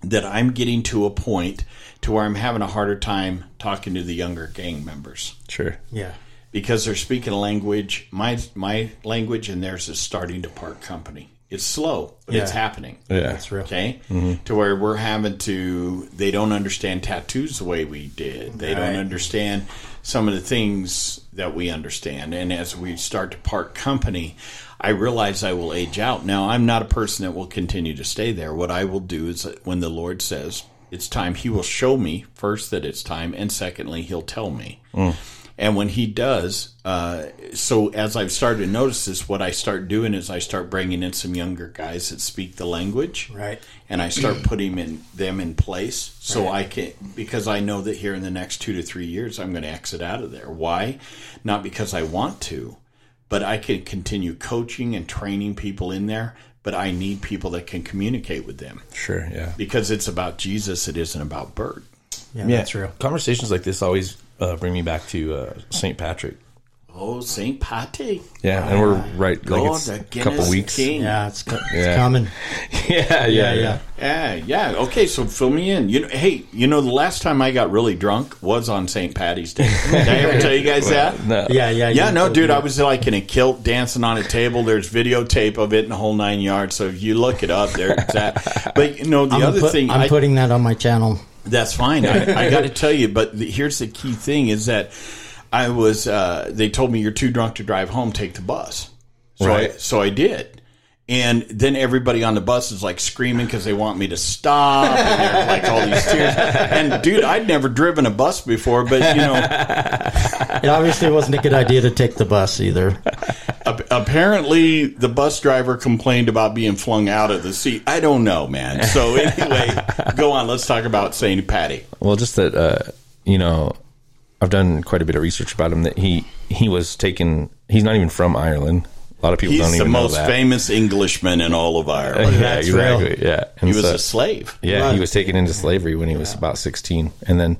that I'm getting to a point to where I'm having a harder time talking to the younger gang members sure. Yeah. because they're speaking a language, my my language, and theirs is starting to part company. It's slow, but it's happening. Yeah. That's real. Okay, mm-hmm. to where we're having to. They don't understand tattoos the way we did. They don't understand some of the things that we understand. And as we start to part company, I realize I will age out. Now, I'm not a person that will continue to stay there. What I will do is when the Lord says it's time, He will show me first that it's time, and secondly, He'll tell me. Mm. And when he does, uh, so as I've started to notice this, what I start doing is I start bringing in some younger guys that speak the language, Right. And I start putting in, them in place, so I can because I know that here in the next two to three years I'm going to exit out of there. Why? Not because I want to, but I can continue coaching and training people in there. But I need people that can communicate with them Sure. Yeah. because it's about Jesus. It isn't about Bert. Yeah, that's real. Conversations like this always uh, bring me back to uh, St. Patrick. Oh, Saint Patty. Yeah, and we're right like it's a couple weeks. King. Yeah, it's, co- it's Yeah. coming. yeah, Yeah, yeah. Yeah, yeah. Okay, so fill me in. You know, hey, you know, the last time I got really drunk was on St. Patty's Day. Did I ever tell you guys that? No. Yeah, yeah. Yeah, no, dude, me. I was like in a kilt dancing on a table. There's videotape of it in the whole nine yards. So if you look it up, there it's at. But you know, the I'm, other put- thing, I'm I, putting that on my channel. That's fine. I, I got to tell you, but the, here's the key thing: is that I was. Uh, they told me you're too drunk to drive home. Take the bus. So I, so I did. And then everybody on the bus is like screaming because they want me to stop, and they're like all these tears. And dude, I'd never driven a bus before, but you know, It obviously wasn't a good idea to take the bus either. Ap- apparently the bus driver complained about being flung out of the seat. I don't know, man. So anyway, go on. Let's talk about Saint Patty. Well, just that uh, you know, I've done quite a bit of research about him. That he he was taken. He's not even from Ireland. A lot of people don't He's the even know most famous Englishman in all of Ireland. yeah, That's exactly. real. Yeah, and He was so- a slave. Yeah, Right. he was taken into slavery when he was about sixteen, and then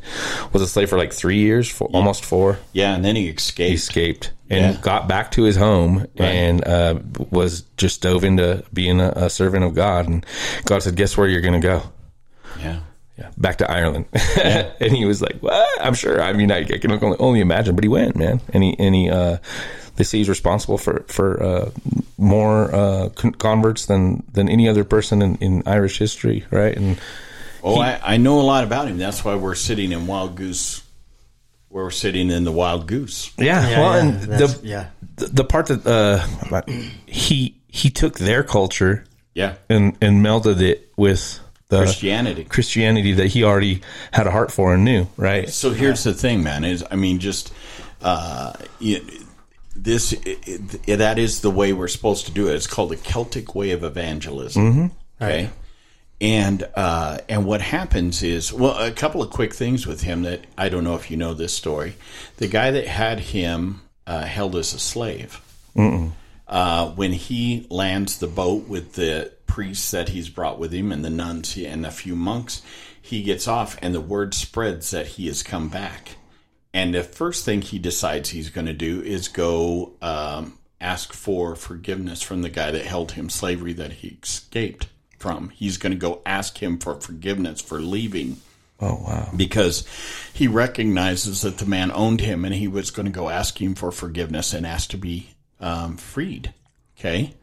was a slave for like three years, for almost four. Yeah, and then he He escaped. escaped and Yeah. got back to his home and uh, was just dove into being a, a servant of God. And God said, "Guess where you're going to go." Yeah. Yeah, back to Ireland. and he was like, "What?" I'm sure. I mean, I, I can only, only imagine, but he went, man. And he and he. Uh, they say he's responsible for for uh, more uh, con- converts than than any other person in, in Irish history, right? And Oh, I, I know a lot about him. That's why we're sitting in Wild Goose. Where we're sitting in the Wild Goose. yeah, Yeah, well, yeah, and the, yeah. the the part that uh, he he took their culture Yeah. and and melded it with the Christianity. Christianity that he already had a heart for and knew, right? So here's the thing, man. Is I mean, just uh, you, this it, it, that is the way we're supposed to do it. It's called the Celtic way of evangelism. Okay. And uh, and what happens is well, a couple of quick things with him that I don't know if you know this story. The guy that had him uh, held as a slave. Uh, when he lands the boat with the priests that he's brought with him and the nuns and a few monks, he gets off and the word spreads that he has come back. And the first thing he decides he's going to do is go um, ask for forgiveness from the guy that held him slavery that he escaped from. He's going to go ask him for forgiveness for leaving Oh wow. because he recognizes that the man owned him and he was going to go ask him for forgiveness and ask to be um, freed. Okay.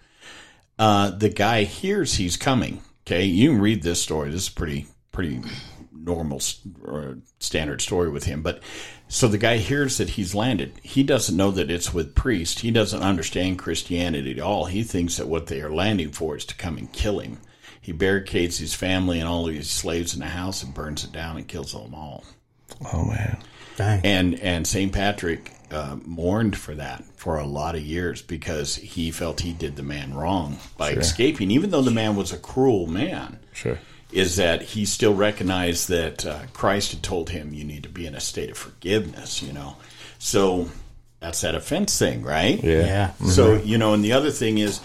Uh, the guy hears he's coming. Okay. You can read this story. This is pretty, pretty normal or standard story with him. But so the guy hears that he's landed. He doesn't know that it's with priest. He doesn't understand Christianity at all. He thinks that what they are landing for is to come and kill him. He barricades his family and all of his slaves in the house and burns it down and kills them all. Oh man. Dang. And and St. Patrick uh, mourned for that for a lot of years because he felt he did the man wrong by escaping, even though the man was a cruel man. Sure. Is that he still recognized that uh, Christ had told him you need to be in a state of forgiveness, you know? So that's that offense thing, right? Yeah. yeah. So you know, and the other thing is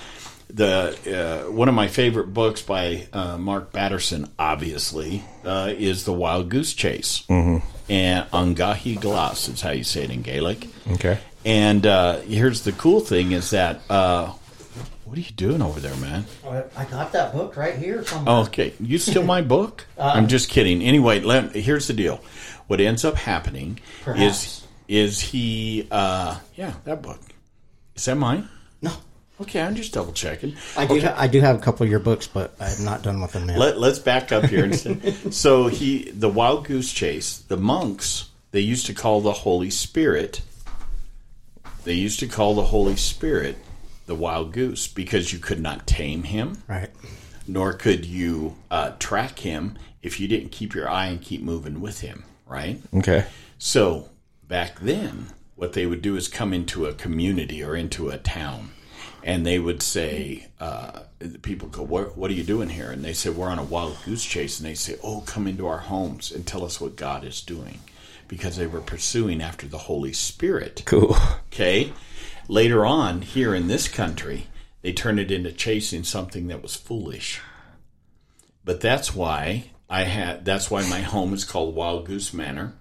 the uh, one of my favorite books by uh, Mark Batterson, obviously, uh, is the Wild Goose Chase, mm-hmm. and An Geadh Glas is how you say it in Gaelic. Okay. And uh, here's the cool thing: is that uh, what are you doing over there, man? I got that book right here somewhere. Oh, okay, you steal my book? I'm just kidding. Anyway, let, here's the deal: what ends up happening Perhaps. is is he? Uh, yeah, that book is that mine? No, Okay, I'm just double checking. I do. Ha- I do have a couple of your books, but I'm not done with them yet. Let, let's back up here. instead. so he, the wild goose chase, the monks, they used to call the Holy Spirit. They used to call the Holy Spirit the wild goose because you could not tame him, right. nor could you uh, track him if you didn't keep your eye and keep moving with him. Right. Okay. So back then, what they would do is come into a community or into a town, and they would say, uh, the people go, what, "What are you doing here?" And they say, "We're on a wild goose chase." And they say, "Oh, come into our homes and tell us what God is doing," because they were pursuing after the Holy Spirit. Cool. Okay. Later on, here in this country, they turned it into chasing something that was foolish. But that's why I had. That's why my home is called Wild Goose Manor.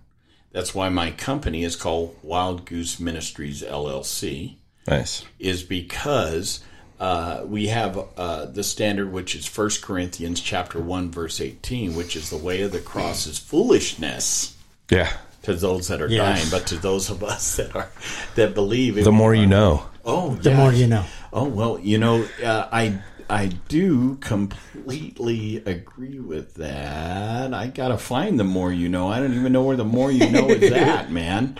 That's why my company is called Wild Goose Ministries LLC. Nice. Is because uh, we have uh, the standard, which is First Corinthians chapter one verse eighteen, which is the way of the cross is foolishness Yeah. To those that are Yes. dying, but to those of us that are that believe. The more you know. Oh, The yeah. more you know. Oh well, you know, uh, I I do completely agree with that. I gotta find the more you know. I don't even know where the more you know is at, man.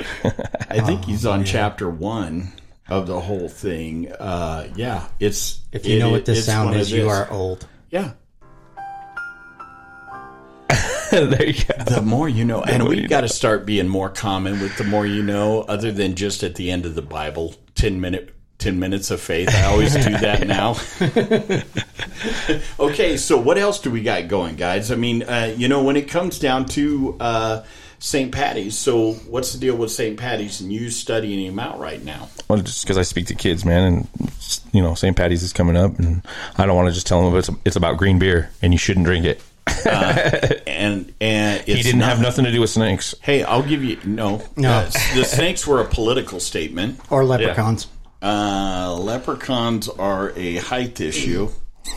I think he's on chapter one of the whole thing. Uh, yeah, it's If you it- know what this sound one of is, you are old. yeah. there you go. The more you know, and we you got to start being more common with the more you know, other than just at the end of the Bible, ten minute, ten minutes of faith. I always do that now. okay, so what else do we got going, guys? I mean, uh, you know, when it comes down to uh, St. Patty's, so what's the deal with St. Patty's and you studying him out right now? Well, just because I speak to kids, man, and you know, St. Patty's is coming up, and I don't want to just tell them it's it's about green beer and you shouldn't drink it. And and it's he didn't not- have nothing to do with snakes. Hey, I'll give you no. No. Uh, the snakes were a political statement. Or leprechauns. Uh, leprechauns are a height issue.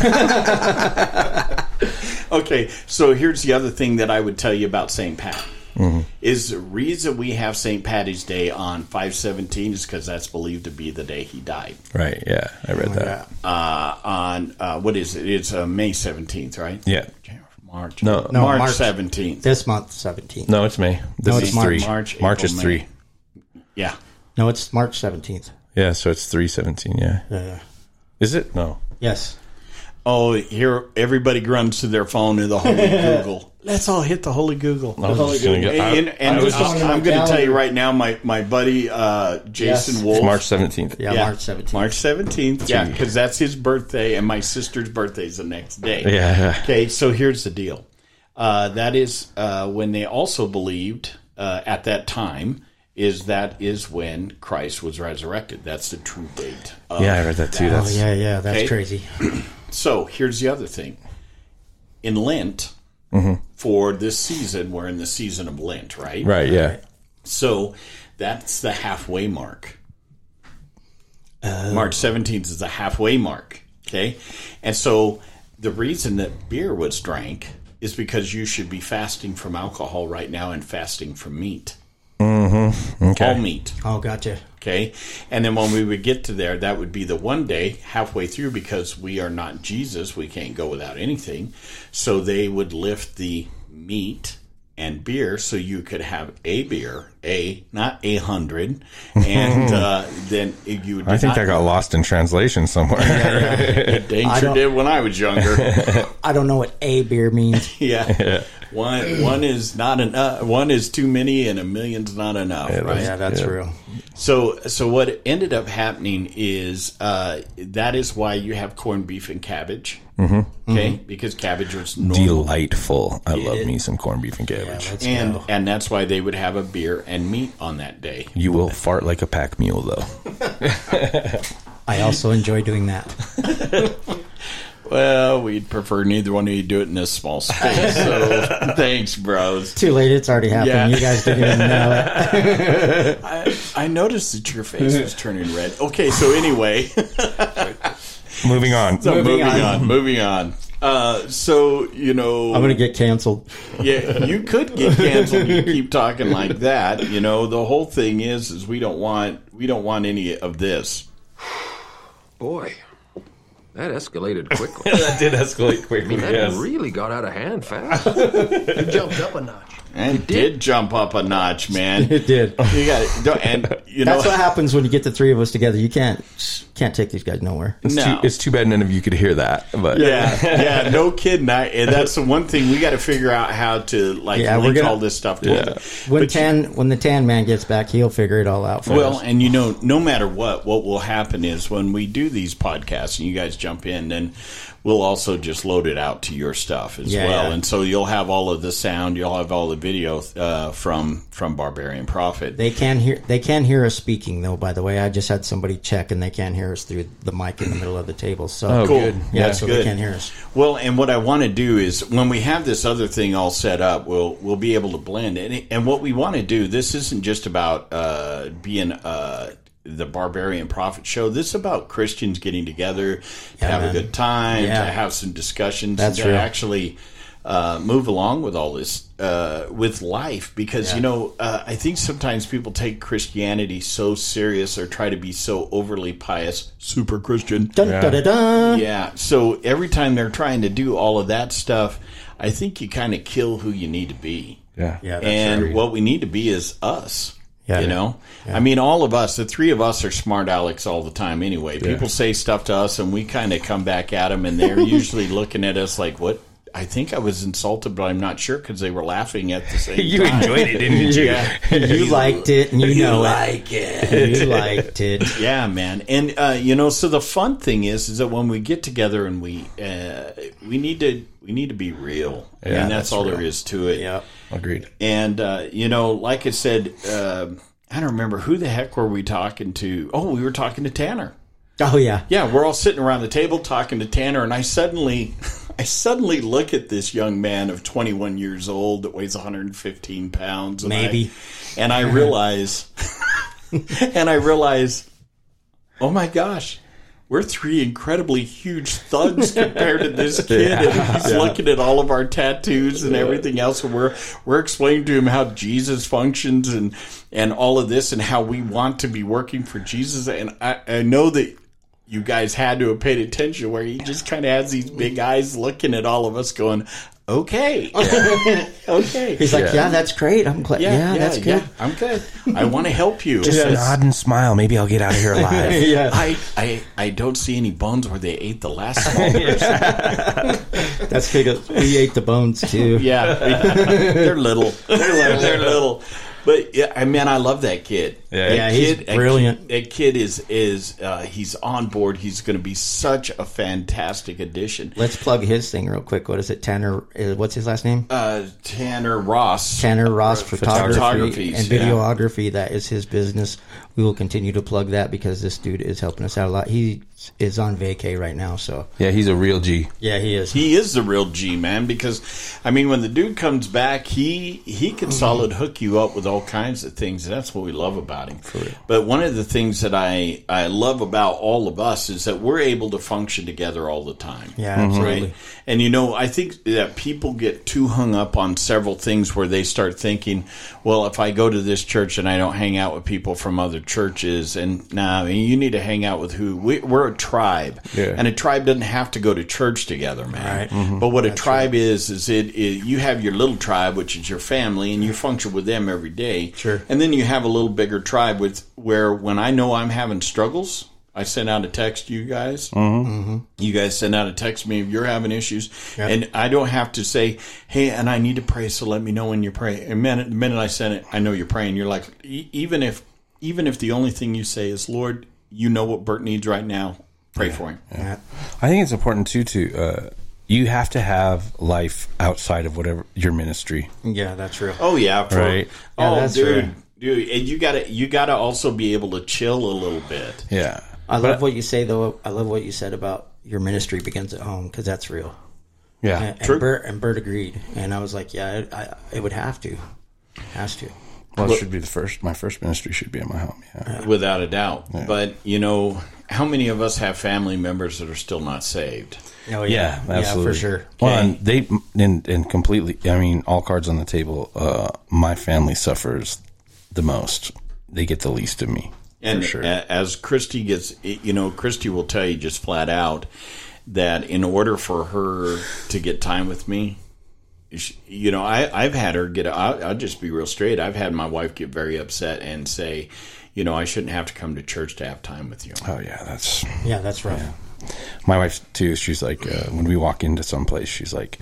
okay, so here's the other thing that I would tell you about St. Pat. Is the reason we have St. Patty's Day on 517 is because that's believed to be the day he died. Right? Yeah, I read that. Uh, on, uh, what is it? It's uh, May 17th, right? Yeah. March. No. No, March, March. 17th. This month, 17th. No, it's May. This No, is March. three. March, March is May. three. Yeah. No, it's March 17th. Yeah, so it's three seventeen. Yeah. Yeah. Is it? No. Yes. Oh, here everybody grunts to their phone to the holy Google. Let's all hit the holy Google. I was just gonna go- I- and and I was I just on am going to tell you right now, my my buddy uh, Jason Yes. Wolf. It's March seventeenth. Yeah, Yeah. March 17th. March 17th. Yeah, because that's his birthday, and my sister's birthday is the next day. Yeah. Okay, so here's the deal. Uh, that is uh, when they also believed uh, at that time is that is when Christ was resurrected. That's the true date. of Yeah, I read that too. Oh, That's yeah, yeah. That's Okay. crazy. So here's the other thing. In Lent, for this season, we're in the season of Lent, right? right. Yeah. So that's the halfway mark. March 17th is the halfway mark. Okay. And so the reason that beer was drank is because you should be fasting from alcohol right now and fasting from meat. Mm-hmm. Okay. All meat. Oh, gotcha. Okay. And then when we would get to there, that would be the one day halfway through because we are not Jesus. We can't go without anything. So they would lift the meat and beer so you could have a beer, a, not a hundred. And uh, then you would. I think not- I got lost in translation somewhere. It dang I sure don't- did when I was younger. I don't know what a beer means. yeah. One one is not enough. One is too many, and a million's not enough. right? yeah, that's Yeah. real. So, so what ended up happening is uh, that is why you have corned beef and cabbage. Mm-hmm. Okay, because cabbage was normal, Delightful. I love me some corned beef and cabbage. Let's and go. and that's why they would have a beer and meat on that day. you will fart like a pack mule, though. I also enjoy doing that. Well, we'd prefer neither one of you do it in this small space. So, thanks, bros. Too late. It's already happened. Yeah. You guys didn't even know it. I, I noticed that your face was turning red. Okay, so anyway. Moving on. So moving, Moving on. on. moving on. Uh, so you know, I'm going to get canceled. yeah, you could get canceled. You keep talking like that. You know, the whole thing is, is we don't want we don't want any of this. Boy, that escalated quickly. that did escalate quickly. that really got out of hand fast. You jumped up a notch. And did jump up a notch, man. It did. You got don't- and you know That's what happens when you get the three of us together. You can't can't take these guys nowhere. It's, No. too, it's too bad none of you could hear that. But Yeah, yeah, no kidding. I, and that's the one thing we got to figure out how to like Yeah, we're link gonna- all this stuff together. When But you- tan when the tan man gets back, he'll figure it all out for Well, us. Well, and you know, no matter what, what will happen is when we do these podcasts and you guys jump in, then we'll also just load it out to your stuff as Yeah, well. yeah. And so you'll have all of the sound, you'll have all the video uh, from from Barbarian Prophet. They can hear they can hear us speaking though. By the way, I just had somebody check and they can't hear us through the mic in the middle of the table. So Oh, Cool. good. yeah, That's so good. they can't hear us. Well, and what I want to do is when we have this other thing all set up, we'll we'll be able to blend. And, and what we want to do, this isn't just about uh, being uh, the Barbarian Prophet show. This is about Christians getting together to Yeah, have man. a good time, Yeah. to have some discussions, That's and to actually uh, move along with all this uh, with life. Because you know, uh, I think sometimes people take Christianity so serious or try to be so overly pious, super Christian. Dun, dun, dun, dun. Yeah. So every time they're trying to do all of that stuff, I think you kind of kill who you need to be. yeah. Yeah, that's And right. what we need to be is us. Yeah. you know, I mean, all of us, the three of us are smart Alex all the time anyway. People say stuff to us and we kind of come back at them and they're usually looking at us like, what? I think I was insulted, but I'm not sure because they were laughing at the same You time. enjoyed it, didn't you? Yeah. you liked it and you, You know like it. You liked it. Yeah, man, and uh, you know, so the fun thing is, is that when we get together and we uh, we need to we need to be real, Yeah, and that's, that's all real. there is to it. Yeah. Agreed. And uh, you know, like I said, uh, I don't remember who the heck were we talking to. Oh, we were talking to Tanner. Oh yeah. Yeah, we're all sitting around the table talking to Tanner, and I suddenly, I suddenly look at this young man of 21 years old that weighs 115 pounds, and Maybe. I, and I realize, and I realize, oh my gosh. We're three incredibly huge thugs compared to this kid, and he's looking at all of our tattoos and everything else. And we're we're explaining to him how Jesus functions and and all of this, and how we want to be working for Jesus. And I, I know that you guys had to have paid attention where he just kind of has these big eyes looking at all of us going, okay, okay. He's like, yeah. that's great. I'm glad. Yeah, that's good. I'm good. I want to help you. Just nod and smile. Maybe I'll get out of here alive. Yeah. I, I, I don't see any bones where they ate the last one. That's because we ate the bones too. yeah, they're little. They're little. They're little. But yeah, I mean, I love that kid. Yeah. That Yeah, he's kid- that brilliant. kid- That kid is is uh, he's on board. He's going to be such a fantastic addition. Let's plug his thing real quick. What is it? Tanner. Uh, what's his last name? Uh, Tanner Ross. Tanner Ross Photography photographies, and yeah. Videography. That is his business. We will continue to plug that because this dude is helping us out a lot. He is on vacay right now. So Yeah, he's a real G. yeah, he is. He is the real G man because, I mean, when the dude comes back, he he can solid hook you up with all kinds of things. And that's what we love about him. But one of the things that I I love about all of us is that we're able to function together all the time. Yeah, mm-hmm. absolutely. Right. And you know, I think that people get too hung up on several things where they start thinking, well, if I go to this church and I don't hang out with people from other churches, and nah, I mean, you need to hang out with who we, we're a tribe, Yeah. and a tribe doesn't have to go to church together, man. Right. Mm-hmm. But what a tribe is is it, it you have your little tribe, which is your family, and you function with them every day. Sure. And then you have a little bigger tribe with where when I know I'm having struggles. I send out a text to you guys. Mm-hmm. You guys send out a text to me if you're having issues, and I don't have to say, "Hey, and I need to pray." So let me know when you pray. And minute, the minute I send it, I know you're praying. You're like, e- even if, even if the only thing you say is, "Lord, you know what Bert needs right now," pray for him. Yeah. I think it's important too to uh, you have to have life outside of whatever your ministry. Yeah, that's real. Oh yeah, for, Right. Oh, Yeah, that's dude, right. dude, and you gotta you gotta also be able to chill a little bit. Yeah. I love what you say though. I love what you said about your ministry begins at home because that's real. Yeah. And, True. and Bert and Bert agreed, and I was like, yeah, it, I, it would have to, has to. Well, it should be the first. My first ministry should be at my home. Yeah. without a doubt. But you know, how many of us have family members that are still not saved? Oh Yeah, absolutely. for sure. Well, and they and, and completely. I mean, all cards on the table. Uh, my family suffers the most. They get the least of me. And for sure. a- as Christy gets, you know, Christy will tell you just flat out that in order for her to get time with me, she- you know, I, I've had her get. I'll, I'll just be real straight. I've had my wife get very upset and say, you know, I shouldn't have to come to church to have time with you. oh yeah, that's Yeah, that's rough. my wife too. She's like, uh, when we walk into some place, she's like,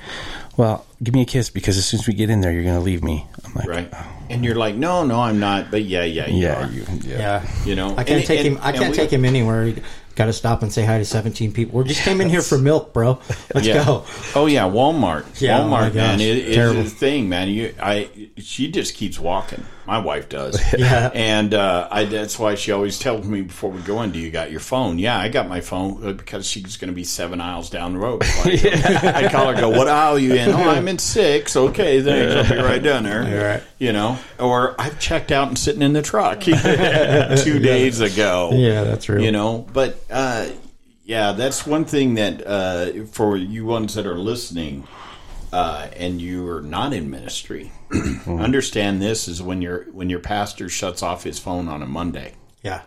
"Well, give me a kiss because as soon as we get in there, you're gonna leave me." I'm like, Right. And you're like, no, no, I'm not. But yeah, yeah, you Yeah, are. you, yeah. Yeah, You know, I can't and- take and- him. I can't we- take him anywhere. Got to stop and say hi to seventeen people. We just came in here for milk, bro. Let's yeah. go. Oh yeah, Walmart. Yeah, oh Walmart, man. gosh. It, it's Terrible. a thing, man. You, I, she just keeps walking. My wife does. Yeah. And uh, I, that's why she always tells me before we go in, "Do you got your phone?" Yeah, I got my phone uh, because she's going to be seven aisles down the road. So I, call her, go, "What aisle are you in?" "Oh, I'm in six. Okay, thanks. I'll be right down there." right. You know, or I've checked out and sitting in the truck two days ago. Yeah, that's real. You know, but uh, yeah, that's one thing that uh, for you ones that are listening uh, and you are not in ministry, understand this is when your when your pastor shuts off his phone on a Monday. Yeah,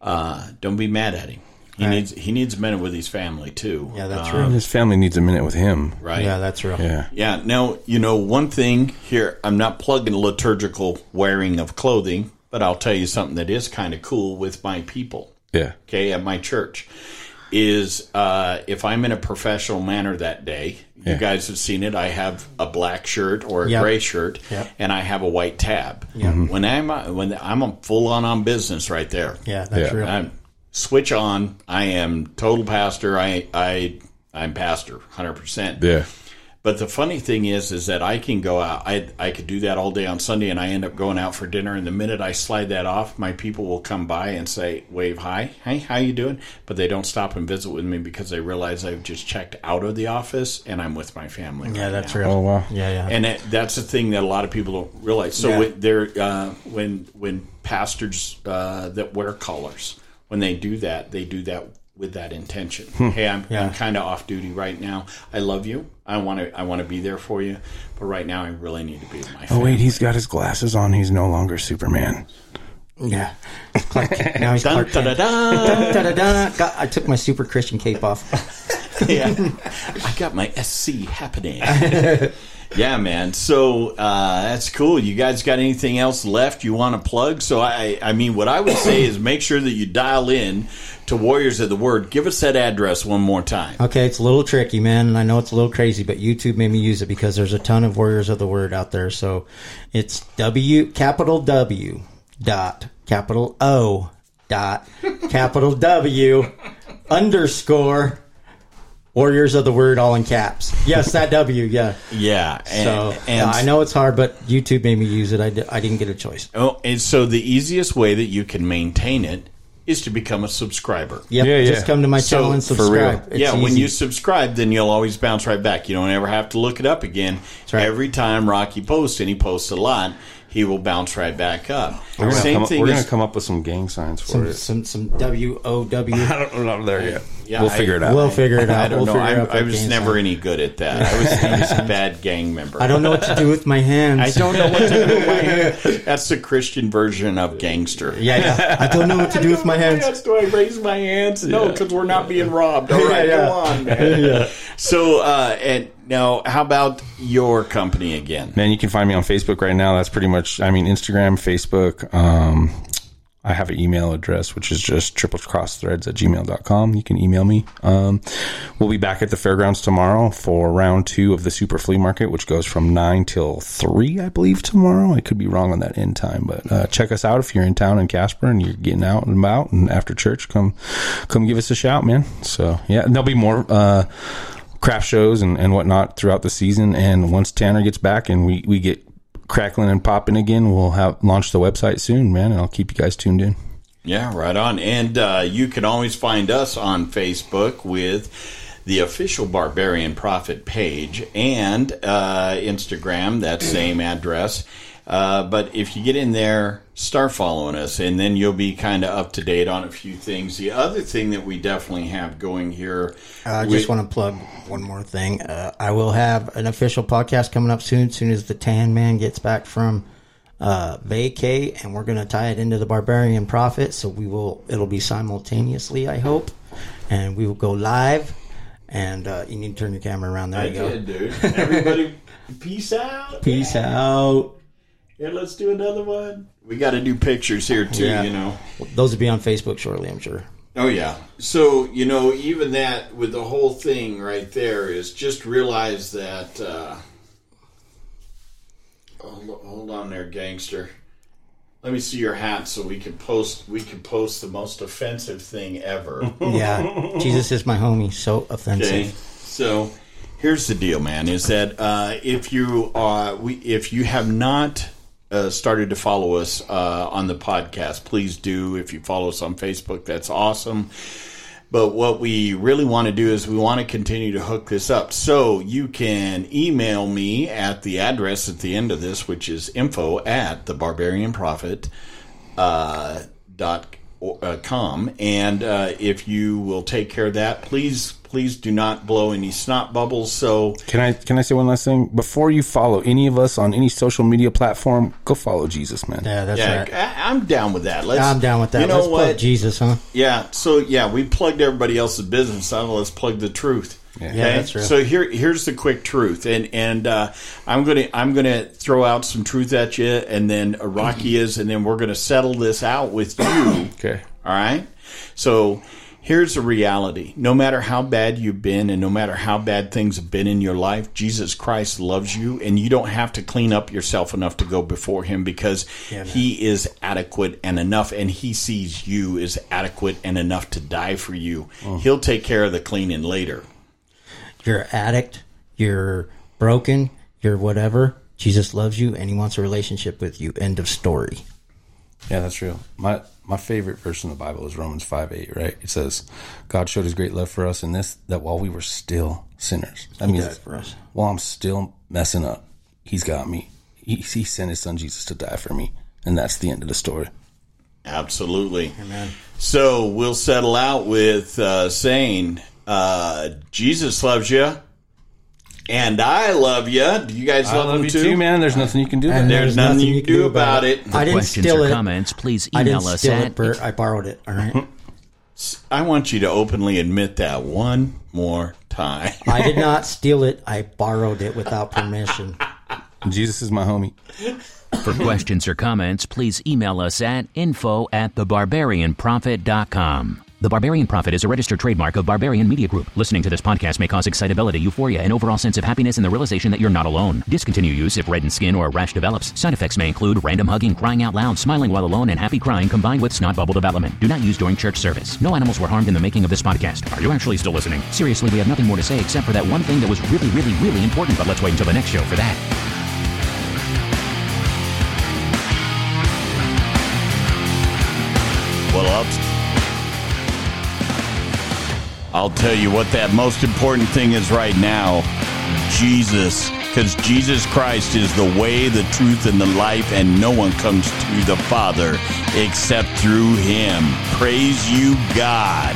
Uh, don't be mad at him. He Right. needs he needs a minute with his family too. yeah, that's Uh, real. His family needs a minute with him. Right. Yeah, that's real. Yeah. Yeah. Now, you know, one thing here, I'm not plugging liturgical wearing of clothing, but I'll tell you something that is kind of cool with my people. Yeah. okay, at my church, is uh, if I'm in a professional manner that day, you guys have seen it. I have a black shirt or a Yep. gray shirt, Yep. and I have a white tab. When I'm uh, when I'm a full on on business right there. Yeah, that's Yeah. real. I'm switch on. I am total pastor. I I I'm pastor, hundred percent. Yeah. But the funny thing is, is that I can go out. I I could do that all day on Sunday, and I end up going out for dinner. And the minute I slide that off, my people will come by and say, "Wave hi, hey, how you doing?" But they don't stop and visit with me because they realize I've just checked out of the office and I'm with my family. yeah, right that's now. real. Oh, wow. Yeah, yeah. And that, that's the thing that a lot of people don't realize. So Yeah. when they're uh, when when pastors uh, that wear collars, when they do that, they do that with that intention. Hmm. Hey, I'm, Yeah. I'm kind of off duty right now. I love you. I want to I want to be there for you, but right now I really need to be with my Oh family. wait, he's got his glasses on. He's no longer Superman. yeah. Clark Now he's Dun, Clark da, da, da. Dun, da, da, da. Got- I took my super Christian cape off. yeah. I got my SC happening. yeah, man. So uh, that's cool. You guys got anything else left you want to plug? So I, I mean, what I would say is make sure that you dial in to Warriors of the Word. Give us that address one more time. Okay, it's a little tricky, man, and I know it's a little crazy, but YouTube made me use it because there's a ton of warriors of the word out there. So it's W capital W dot capital O dot capital W underscore warriors of the word all in caps. Yes, that W, yeah. Yeah, and, So and yeah, I know it's hard, but YouTube made me use it. I, I didn't get a choice. Oh, and so the easiest way that you can maintain it is to become a subscriber. Yep, Yeah, yeah. just come to my So, channel and for real. subscribe. It's yeah, when you subscribe, then you'll always bounce right back. You don't ever have to look it up again. right. Every time Rocky posts, and he posts a lot, he will bounce right back up. We're gonna, Same come, up, thing we're gonna come up with some gang signs for some it. some some W O W. I don't, we're not there yet. Yeah, we'll I- figure it out. We'll figure it out. I don't we'll know. figure I'm, I was never sign. any good at that. I was, I was a bad gang member. I don't know what to do with my hands. I don't know what to do with my hands. That's the Christian version of gangster. Yeah, yeah. I don't know what to do with my hands. Do I raise my hands? No, because we're not being robbed. All right, Yeah, yeah. go on, man. So, uh, and now, how about your company again? Man, you can find me on Facebook right now. That's pretty much, I mean, Instagram, Facebook. Um, I have an email address, which is just triple cross threads at gmail.com. You can email me. Um, we'll be back at the fairgrounds tomorrow for round two of the super flea market, which goes from nine till three, I believe, tomorrow. I could be wrong on that end time, but, uh, check us out if you're in town in Casper and you're getting out and about and after church, come, come give us a shout, man. So yeah, there'll be more, uh, craft shows and, and whatnot throughout the season. And once Tanner gets back and we, we get crackling and popping again, we'll have launch the website soon, man. And I'll keep you guys tuned in. Yeah, right on. And uh, you can always find us on Facebook with the official Barbarian Prophet page and uh, Instagram, that same address. Uh, but if you get in there, start following us, and then you'll be kind of up to date on a few things. The other thing that we definitely have going here, I we- just want to plug one more thing. Uh, I will have an official podcast coming up soon. Soon as the Tan Man gets back from uh, vacay, and we're going to tie it into the Barbarian Prophet. So we will. It'll be simultaneously, I hope, and we will go live. And uh, you need to turn your camera around. There I you go. did, dude. Everybody, peace out. Peace out. Here, let's do another one. We got to do pictures here too. Yeah. You know. Those will be on Facebook shortly, I'm sure. Oh yeah. So you know, even that with the whole thing right there is just realize that. Uh, hold, hold on there, gangster. Let me see your hat so we can post. We can post the most offensive thing ever. Yeah, Jesus is my homie. So offensive. Okay. So here's the deal, man. Is that uh, if you uh, we if you have not uh, started to follow us uh, on the podcast, please do. If you follow us on Facebook, that's awesome. But what we really want to do is we want to continue to hook this up. So you can email me at the address at the end of this, which is info at the barbarian prophet uh, dot uh, com. And uh, if you will take care of that, please, please do not blow any snot bubbles. So Can I can I say one last thing? Before you follow any of us on any social media platform, go follow Jesus, man. Yeah, that's yeah, right. I, I'm down with that. Let's, I'm down with that. You know Let's what? plug Jesus, huh? Yeah. So yeah, we plugged everybody else's business. Now let's plug the truth. Yeah. Yeah, that's true. So here, here's the quick truth, and and uh, I'm gonna I'm gonna throw out some truth at you, and then uh, Rocky is, and then we're gonna settle this out with you. Okay. All right. So here's the reality: no matter how bad you've been, and no matter how bad things have been in your life, Jesus Christ loves you, and you don't have to clean up yourself enough to go before Him because He is adequate and enough, and He sees you as adequate and enough to die for you. He'll take care of the cleaning later. You're an addict. You're broken. You're whatever. Jesus loves you and he wants a relationship with you. End of story. Yeah, that's real. My my favorite verse in the Bible is Romans five eight. Right? It says, "God showed His great love for us in this that while we were still sinners, that means died for us. while I'm still messing up, He's got me. He, he sent His Son Jesus to die for me, and that's the end of the story. Absolutely. Amen. So we'll settle out with uh, saying, uh, "Jesus loves you, and I love you." Do you guys I love, love him you too? too, man. There's nothing you can do. And About it. There's nothing you can do about it. I didn't questions steal or it. comments, please I email didn't us steal at it, Bert. I borrowed it. All right. I want you to openly admit that one more time. I did not steal it. I borrowed it without permission. Jesus is my homie. For questions or comments, please email us at info at thebarbarianprophet.com. The Barbarian Prophet is a registered trademark of Barbarian Media Group. Listening to this podcast may cause excitability, euphoria, and overall sense of happiness and the realization that you're not alone. Discontinue use if reddened skin or a rash develops. Side effects may include random hugging, crying out loud, smiling while alone, and happy crying combined with snot bubble development. Do not use during church service. No animals were harmed in the making of this podcast. Are you actually still listening? Seriously, we have nothing more to say except for that one thing that was really, really, really important, but let's wait until the next show for that. I'll tell you what that most important thing is right now Jesus. Because Jesus Christ is the way, the truth, and the life, and no one comes to the Father except through Him. Praise you, God.